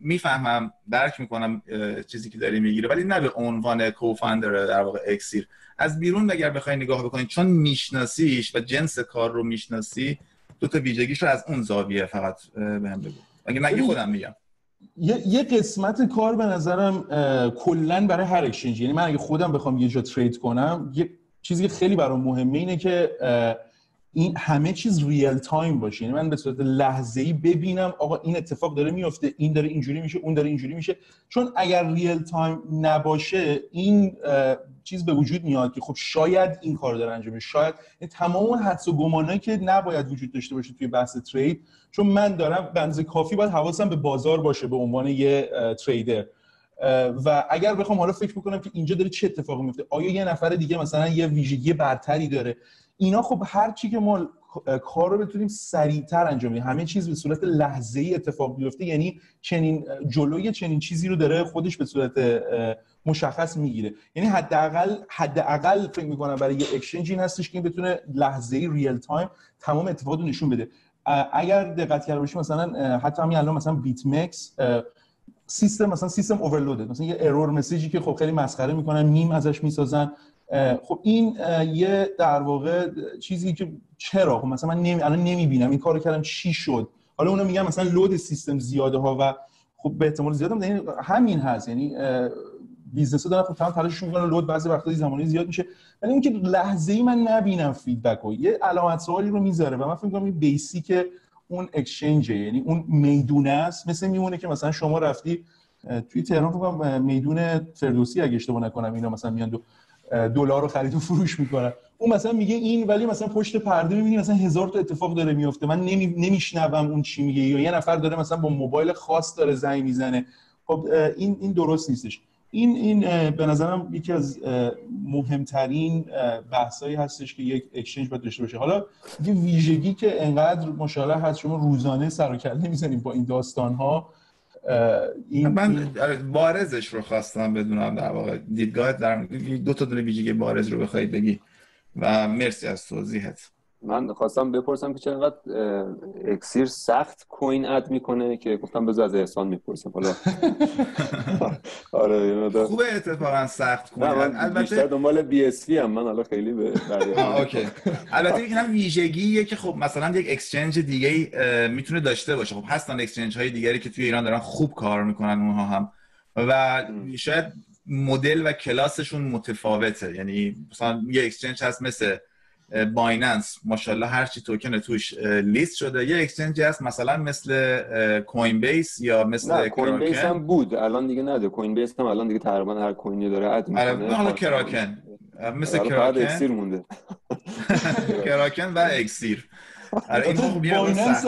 می‌فهمم درک می‌کنم چیزی که داری می‌گیره ولی نه به عنوان کوفاندر در واقع اکسیر. از بیرون اگر بخوای نگاه بکنی چون میشناسیش و جنس کار رو می‌شناسی دو تا ویژگیش رو از اون زاویه فقط بهم بگو. اگه نگی خودم میگم. یه،, یه قسمت کار به نظرم کلا برای هر exchange یعنی من اگه خودم بخوام یه جا trade کنم یه چیزی که خیلی برام مهمه اینه که این همه چیز real time باشه. یعنی من به صورت لحظه ای ببینم آقا این اتفاق داره میفته این داره اینجوری میشه اون داره اینجوری میشه. چون اگر real time نباشه این چیز به وجود میاد که خب شاید این کار داره انجام میشه. شاید تمام اون حدس و گمانایی که نباید وجود داشته باشه توی بحث trade چون من دارم بنز کافی باید حواسم به بازار باشه به عنوان یه trader و اگر بخوام حالا فکر بکنم که اینجا داره چه اتفاقی میفته آیا یه نفر دیگه مثلا یه ویژگی برتری داره؟ اینا خب هر چی که ما کار رو بتونیم سریعتر انجام بدیم همه چیز به صورت لحظه ای اتفاق بیفته یعنی چنین جلوی چنین چیزی رو داره خودش به صورت مشخص می‌گیره. یعنی حداقل حداقل فکر می‌کنم برای یه exchange این هستش که این بتونه لحظه ای real time تمام اتفاقات نشون بده. اگر دقت کرده باشیم مثلا حتی همین الان مثلا BitMEX سیستم مثلا سیستم overloaded مثلا یه error message ی که خب خیلی مسخره می‌کنن میم ازش می‌سازن خب این یه در واقع چیزی که چرا؟ خب مثلا من نمی... الان نمی‌بینم این کارو کردم چی شد؟ حالا اونا میگن مثلا load سیستم زیاده ها و خب به احتمال زیاد هم یعنی همین هست یعنی business دارن خب تمام تلاششون می‌کنن load بعضی وقتا زمانی زیاد میشه. ولی اینکه لحظه ای من نبینم feedback و یه علامت سوالی رو می‌ذاره و من فکر می‌کنم این basic اون اکسچنج یعنی اون می‌دونه است. مثل میمونه که مثلا شما رفتی توی تهران فکر میدون فردوسی اگه اشتباه نکنم اینا مثلا میان دو دلار رو خرید و فروش می‌کنن. اون مثلا میگه این ولی مثلا پشت پرده می‌بینی مثلا هزار تا اتفاق داره میفته من نمی... نمیشنوم اون چی میگه. یا یه نفر داره مثلا با موبایل خاص داره زنگ می‌زنه. خب این این درست نیستش. این این به نظرم یکی از مهمترین بحثایی هستش که یک اکسچنج باید داشته باشه. حالا یه ویژگی که انقدر مشاله هست شما روزانه سر و کله می‌زنیم با این داستان ها این من آره، بارزش رو خواستم بدونم در واقع. دیدگاه در دو تا دونه ویژگی بارز رو بخوای بگی و مرسی از توضیحت. من خواستم بپرسم که چقدر اکسیر سخت کوین اد می‌کنه که گفتم بذار از احسان می‌پرسم. حالا [LAUGHS] آره خوبه اتفاقا سخت coin البته بیشتر دنبال BSV هم من حالا خیلی به okay. البته اینم ویژگیه که خب مثلا یک exchange دیگه می‌تونه داشته باشه. خب هستن exchange های دیگری که توی ایران دارن خوب کار می‌کنن اونها هم. و شاید مدل و کلاسشون متفاوته. یعنی مثلا یه exchange هست مثل Binance. ماشاءالله هر چی توکن توش لیست شده. یه exchange ی هست مثلا مثل کوین بیس یا مثل کوین بیس هم بود. الان دیگه نده. کوین بیس هم الان دیگه تقریبا هر کوینی داره اد آره، می‌کنه حالا کراکن. مثل کراکن. اکسیر مونده. [LAUGHS] [LAUGHS] کراکن و اکسیر. آره این خوب بایننس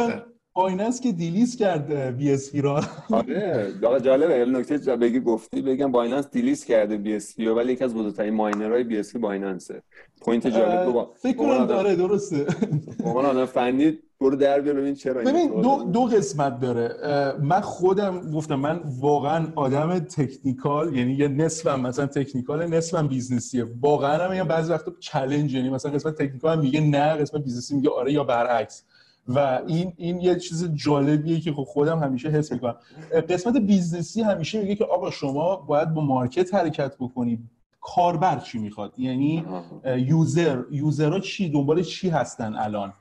که دیلیز کرد بی اس رو آره جالبه. نکته بگی گفتی بگم بایننس دیلیز کرده بی اس ولی یکی از بزرگترین ماینرهای بی اس بایننسه پوینت جالب رو با فکر کنم داره درسته. واقعا آدم فنی برو در بیار ببین چرا ببین دو, دو قسمت داره. من خودم گفتم من واقعا آدم technical یعنی یه نصفم مثلا technical نصفم business یه. واقعا هم بعضی وقتا چالش یعنی مثلا قسمت technical میگه نه قسمت business ی میگه آره یا برعکس. و این این یه چیز جالبیه که خب خودم همیشه حس می‌کنم. قسمت business ی همیشه میگه که آقا شما باید با market حرکت بکنید کاربر چی می‌خواد؟ یعنی user user ها چی دنبال چی هستن الان؟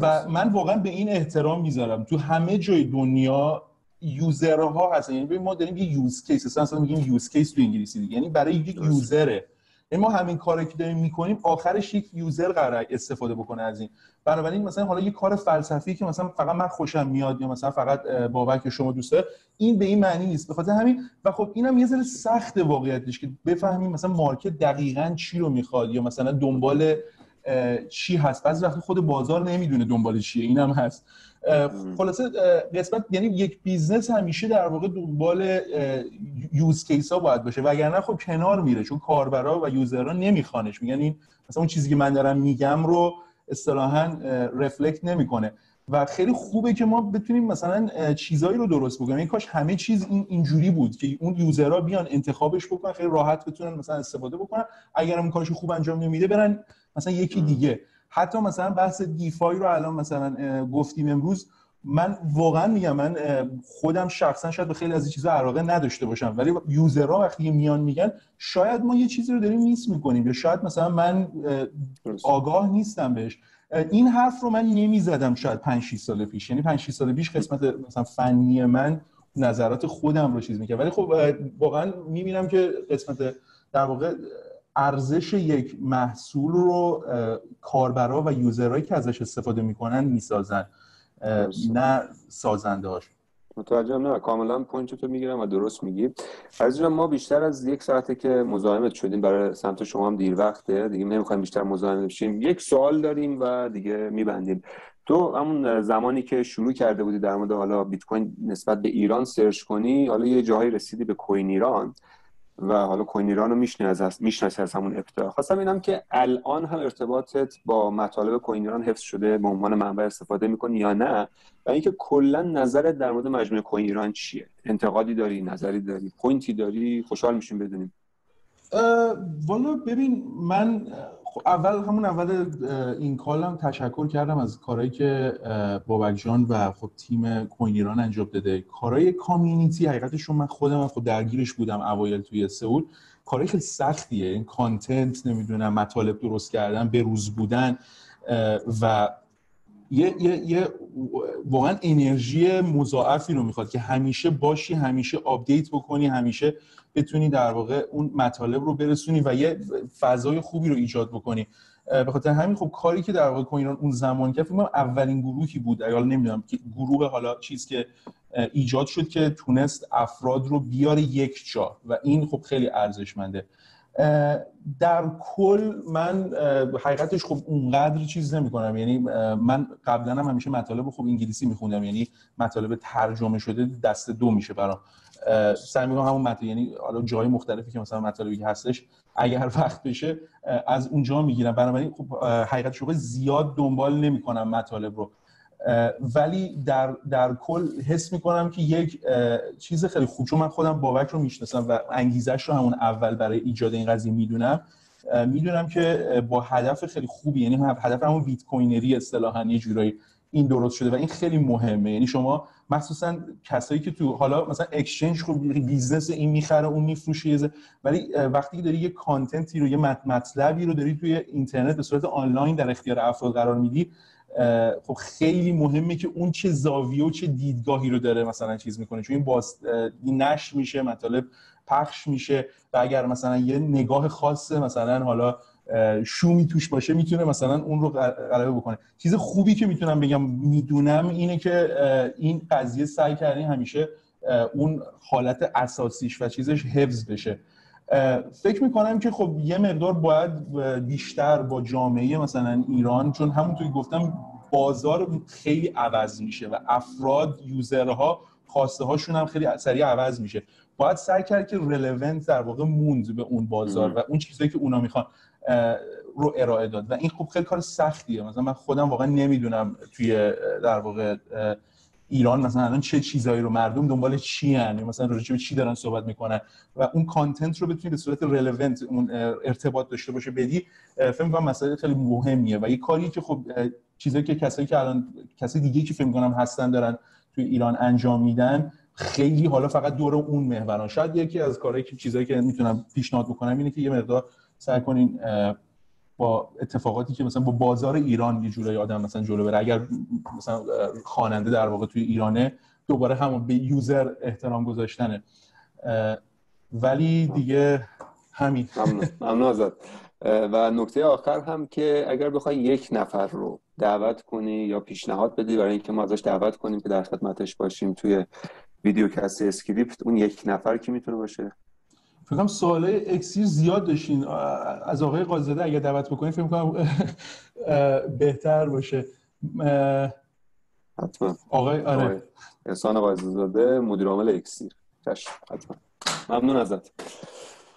و من واقعا به این احترام می‌ذارم. تو همه جای دنیا user ها هستن. یعنی ما داریم یه use case اصلا میگیم use case تو انگلیسی دیگه. یعنی برای یک user ه. ما همین کاری که داریم می‌کنیم آخرش یک user قرار استفاده بکنه از این. بنابراین مثلا حالا یه کار فلسفی که مثلا فقط من خوشم میاد یا مثلا فقط بابک شما دوست داره این به این معنی نیست. بخاطر همین و خب اینم یه ذره سخت واقعیتش که بفهمیم مثلا market دقیقا چی رو می‌خواد یا مثلا دنبال چی هست. بعضی وقتی خود بازار نمی‌دونه دنبال چیه. اینم هست. خلاصه قسمت یعنی یک business همیشه در واقع دنبال use case ها باید باشه. وگرنه خب کنار میره چون کاربرا و user ها نمیخوانش. میگن این مثلا اون چیزی که من دارم میگم رو اصطلاحا reflect نمی‌کنه. و خیلی خوبه که ما بتونیم مثلا چیزایی رو درست بکنیم. این کاش همه چیز این اینجوری بود که اون user ها بیان انتخابش بکنن خیلی راحت بتونن مثلا استفاده بکنن. اگر اون کارش خوب انجام نمیده برن مثلا یکی دیگه. حتی مثلا بحث دیفای رو الان مثلا گفتیم امروز من واقعا میگم من خودم شخصا شاید به خیلی از این چیزا علاقه نداشته باشم ولی یوزرها وقتی میان میگن شاید ما یه چیزی رو داریم نیست می‌کنیم یا شاید مثلا من آگاه نیستم بهش. این حرف رو من نمی‌زدم شاید 5 6 سال پیش. یعنی 5 6 سال پیش قسمت مثلا فنی من نظرات خودم رو چیز می‌کرد. ولی خب واقعا می‌بینم که قسمت در واقع ارزش یک محصول رو کاربرا و user هایی که ازش استفاده می‌کنن می‌سازن. نه سازنده هاش. متوجهم. نه کاملا point تو می‌گیرم و درست میگی. از ما بیشتر از یک ساعته که مزاحمت شدیم برای سمت شما هم دیر وقته. دیگه نمی‌خوایم بیشتر مزاحم بشیم. یک سوال داریم و دیگه میبندیم. تو همون زمانی که شروع کرده بودی در مورد حالا بیت کوین نسبت به ایران search کنی حالا یه جاهایی رسیدی به کوین ایران. و حالا کوین ایران رو می‌شناسی از همون ابتدا. خواستم اینم که الان هم ارتباطت با مطالب کوین ایران حفظ شده به عنوان منبع استفاده می‌کنی یا نه؟ و اینکه کلا نظرت در مورد مجموعه کوین ایران چیه؟ انتقادی داری؟ نظری داری؟ point ی داری؟ خوشحال میشیم بدونیم. والا ببین من خب اول همون اول این call هم تشکر کردم از کارهایی که بابک جان و خب تیم کوین ایران انجام داده. کارهای community حقیقتش من خودم خود درگیرش بودم اوایل توی سئول. کارهای خیلی سختیه. این content نمی‌دونم مطالب درست کردن به روز بودن و یه, یه،, یه واقعا انرژی مضاعفی رو می‌خواد که همیشه باشی همیشه update بکنی همیشه بتونی در واقع اون مطالب رو برسونی و یه فضای خوبی رو ایجاد بکنی. به خاطر همین خب کاری که در واقع کوینان اون زمان کرد فکر اولین گروهی بود. اگر نمی‌دونم که گروه حالا چیز که ایجاد شد که تونست افراد رو بیاره یک جا و این خب خیلی ارزشمنده. در کل من حقیقتش خب اونقدر چیز نمی کنم یعنی من قبلا هم همیشه مطالب خب انگلیسی میخوندم. یعنی مطالب ترجمه شده دست دو میشه برام. سعی می‌کنم همون مطالب یعنی حالا جای مختلفی که مثلا مطالبی هستش اگر وقت بشه از اونجا می‌گیرم. بنابراین خب حقیقتش زیاد دنبال نمی‌کنم مطالب رو. ولی در, در کل حس می‌کنم که یک چیز خیلی خوب چون من خودم بابک رو می‌شناسم و انگیزش رو همون اول برای ایجاد این قضیه می‌دونم. می‌دونم که با هدف خیلی خوبی یعنی هدف همون bitcoiner ی اصطلاحا یه جورایی این درست شده و این خیلی مهمه. یعنی شما مخصوصا کسایی که تو حالا مثلا exchange خوب business این می‌خره اون میفروشه ولی وقتی داری یه content ی رو یه مطلبی رو داری توی اینترنت به صورت آنلاین در اختیار افراد قرار میدی خب خیلی مهمه که اون چه زاویه و چه دیدگاهی رو داره مثلا چیز می‌کنه. چون این باز نشر میشه مطالب پخش میشه و اگر مثلا یه نگاه خاصه مثلا حالا شومی توش باشه می‌تونه مثلا اون رو غلبه بکنه. چیز خوبی که می‌تونم بگم می‌دونم اینه که این قضیه سعی کردین همیشه اون حالت اساسیش و چیزش حفظ بشه. فکر می‌کنم که خب یه مقدار باید بیشتر با جامعه مثلا ایران چون همونطوری گفتم بازار خیلی عوض میشه و افراد یوزرها خواسته هاشون هم خیلی سریع عوض میشه. باید سعی کرد که رلونت در واقع موند به اون بازار و اون چیزایی که اونا می‌خوان رو ارائه داد. و این خب خیلی کار سختیه. مثلا من خودم واقعا نمی‌دونم توی در واقع ایران مثلا الان چه چیزایی رو مردم دنبال چی یعنی مثلا راجع به چی دارن صحبت می‌کنن؟ و اون کانتنت رو بتونی به صورت رلوونت اون ارتباط داشته باشه بدی فکر می‌کنم مسئله خیلی مهمیه. و یه کاری که خب چیزایی که کسایی که الان کسی دیگه که فکر می‌کنم هستن دارن توی ایران انجام میدن خیلی حالا فقط دور اون محوران. شاید یکی از کارهایی که چیزایی که می‌تونم پیشنهاد بکنم اینه که یه مقدار سعی کنین با اتفاقاتی که مثلا با بازار ایران یه جورایی آدم مثلا جلو بره. اگر مثلا خواننده در واقع توی ایرانه دوباره همون به user احترام گذاشتنه. ولی دیگه همین. ممنون. آزاد. و نکته آخر هم که اگر بخوای یک نفر رو دعوت کنی یا پیشنهاد بدی برای اینکه ما ازش دعوت کنیم که در خدمتش باشیم توی videocast اسکریپت اون یک نفر کی می‌تونه باشه؟ فکر کنم سوالای اکسیر زیاد داشتین. از آقای قاضزاده اگه دعوت بکنید فکر کنم بهتر باشه. حتما. آقای آره. احسان قاضزاده مدیر عامل اکسیر حتما. ممنون ازت.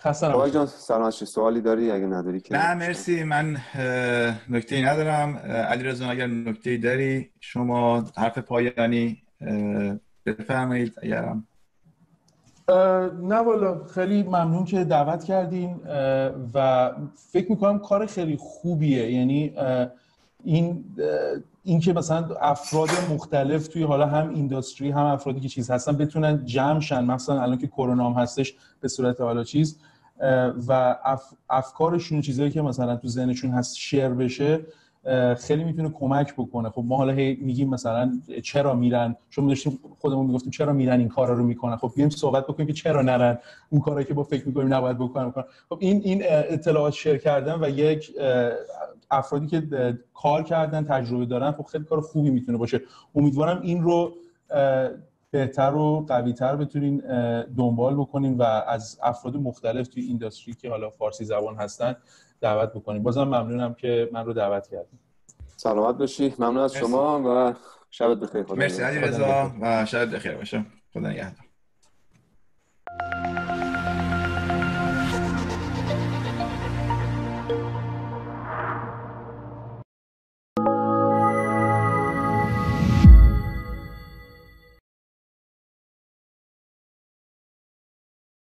خسته جان سلام سوالی داری؟ اگه نداری که نه مرسی. من نکته ای ندارم. علی رضا اگر نکته داری شما حرف پایانی بفرمایید. اگرم نه والا خیلی ممنون که دعوت کردین و فکر می‌کنم کار خیلی خوبیه. یعنی این این که مثلا افراد مختلف توی حالا هم اینداستری هم افرادی که چیز هستن بتونن جمع شن. مثلا الان که کرونا هم هستش به صورت حالا چیز و اف، افکارشون چیزایی که مثلا تو ذهنشون هست شیر بشه خیلی می‌تونه کمک بکنه. خب ما حالا هی میگیم مثلا چرا میرن؟ چون داشتیم خودمون می‌گفتیم چرا میرن این کارا رو می‌کنن؟ خب بیایم صحبت بکنیم که چرا نرن؟ اون کارایی که با فکر می‌کنیم نباید بکنن خب این این اطلاعات شیر کردن و یک افرادی که کار کردن تجربه دارن خب خیلی کار خوبی می‌تونه باشه. امیدوارم این رو بهتر و قویتر بتونین دنبال بکنین و از افراد مختلف توی اینداستری که حالا فارسی زبان هستن دعوت بکنیم. بازم ممنونم که من رو دعوت کردیم سلامت باشی. ممنون از شما و شبت بخیر. مرسی علی رضا و شبت بخیر. باشه. خدا نگهدار.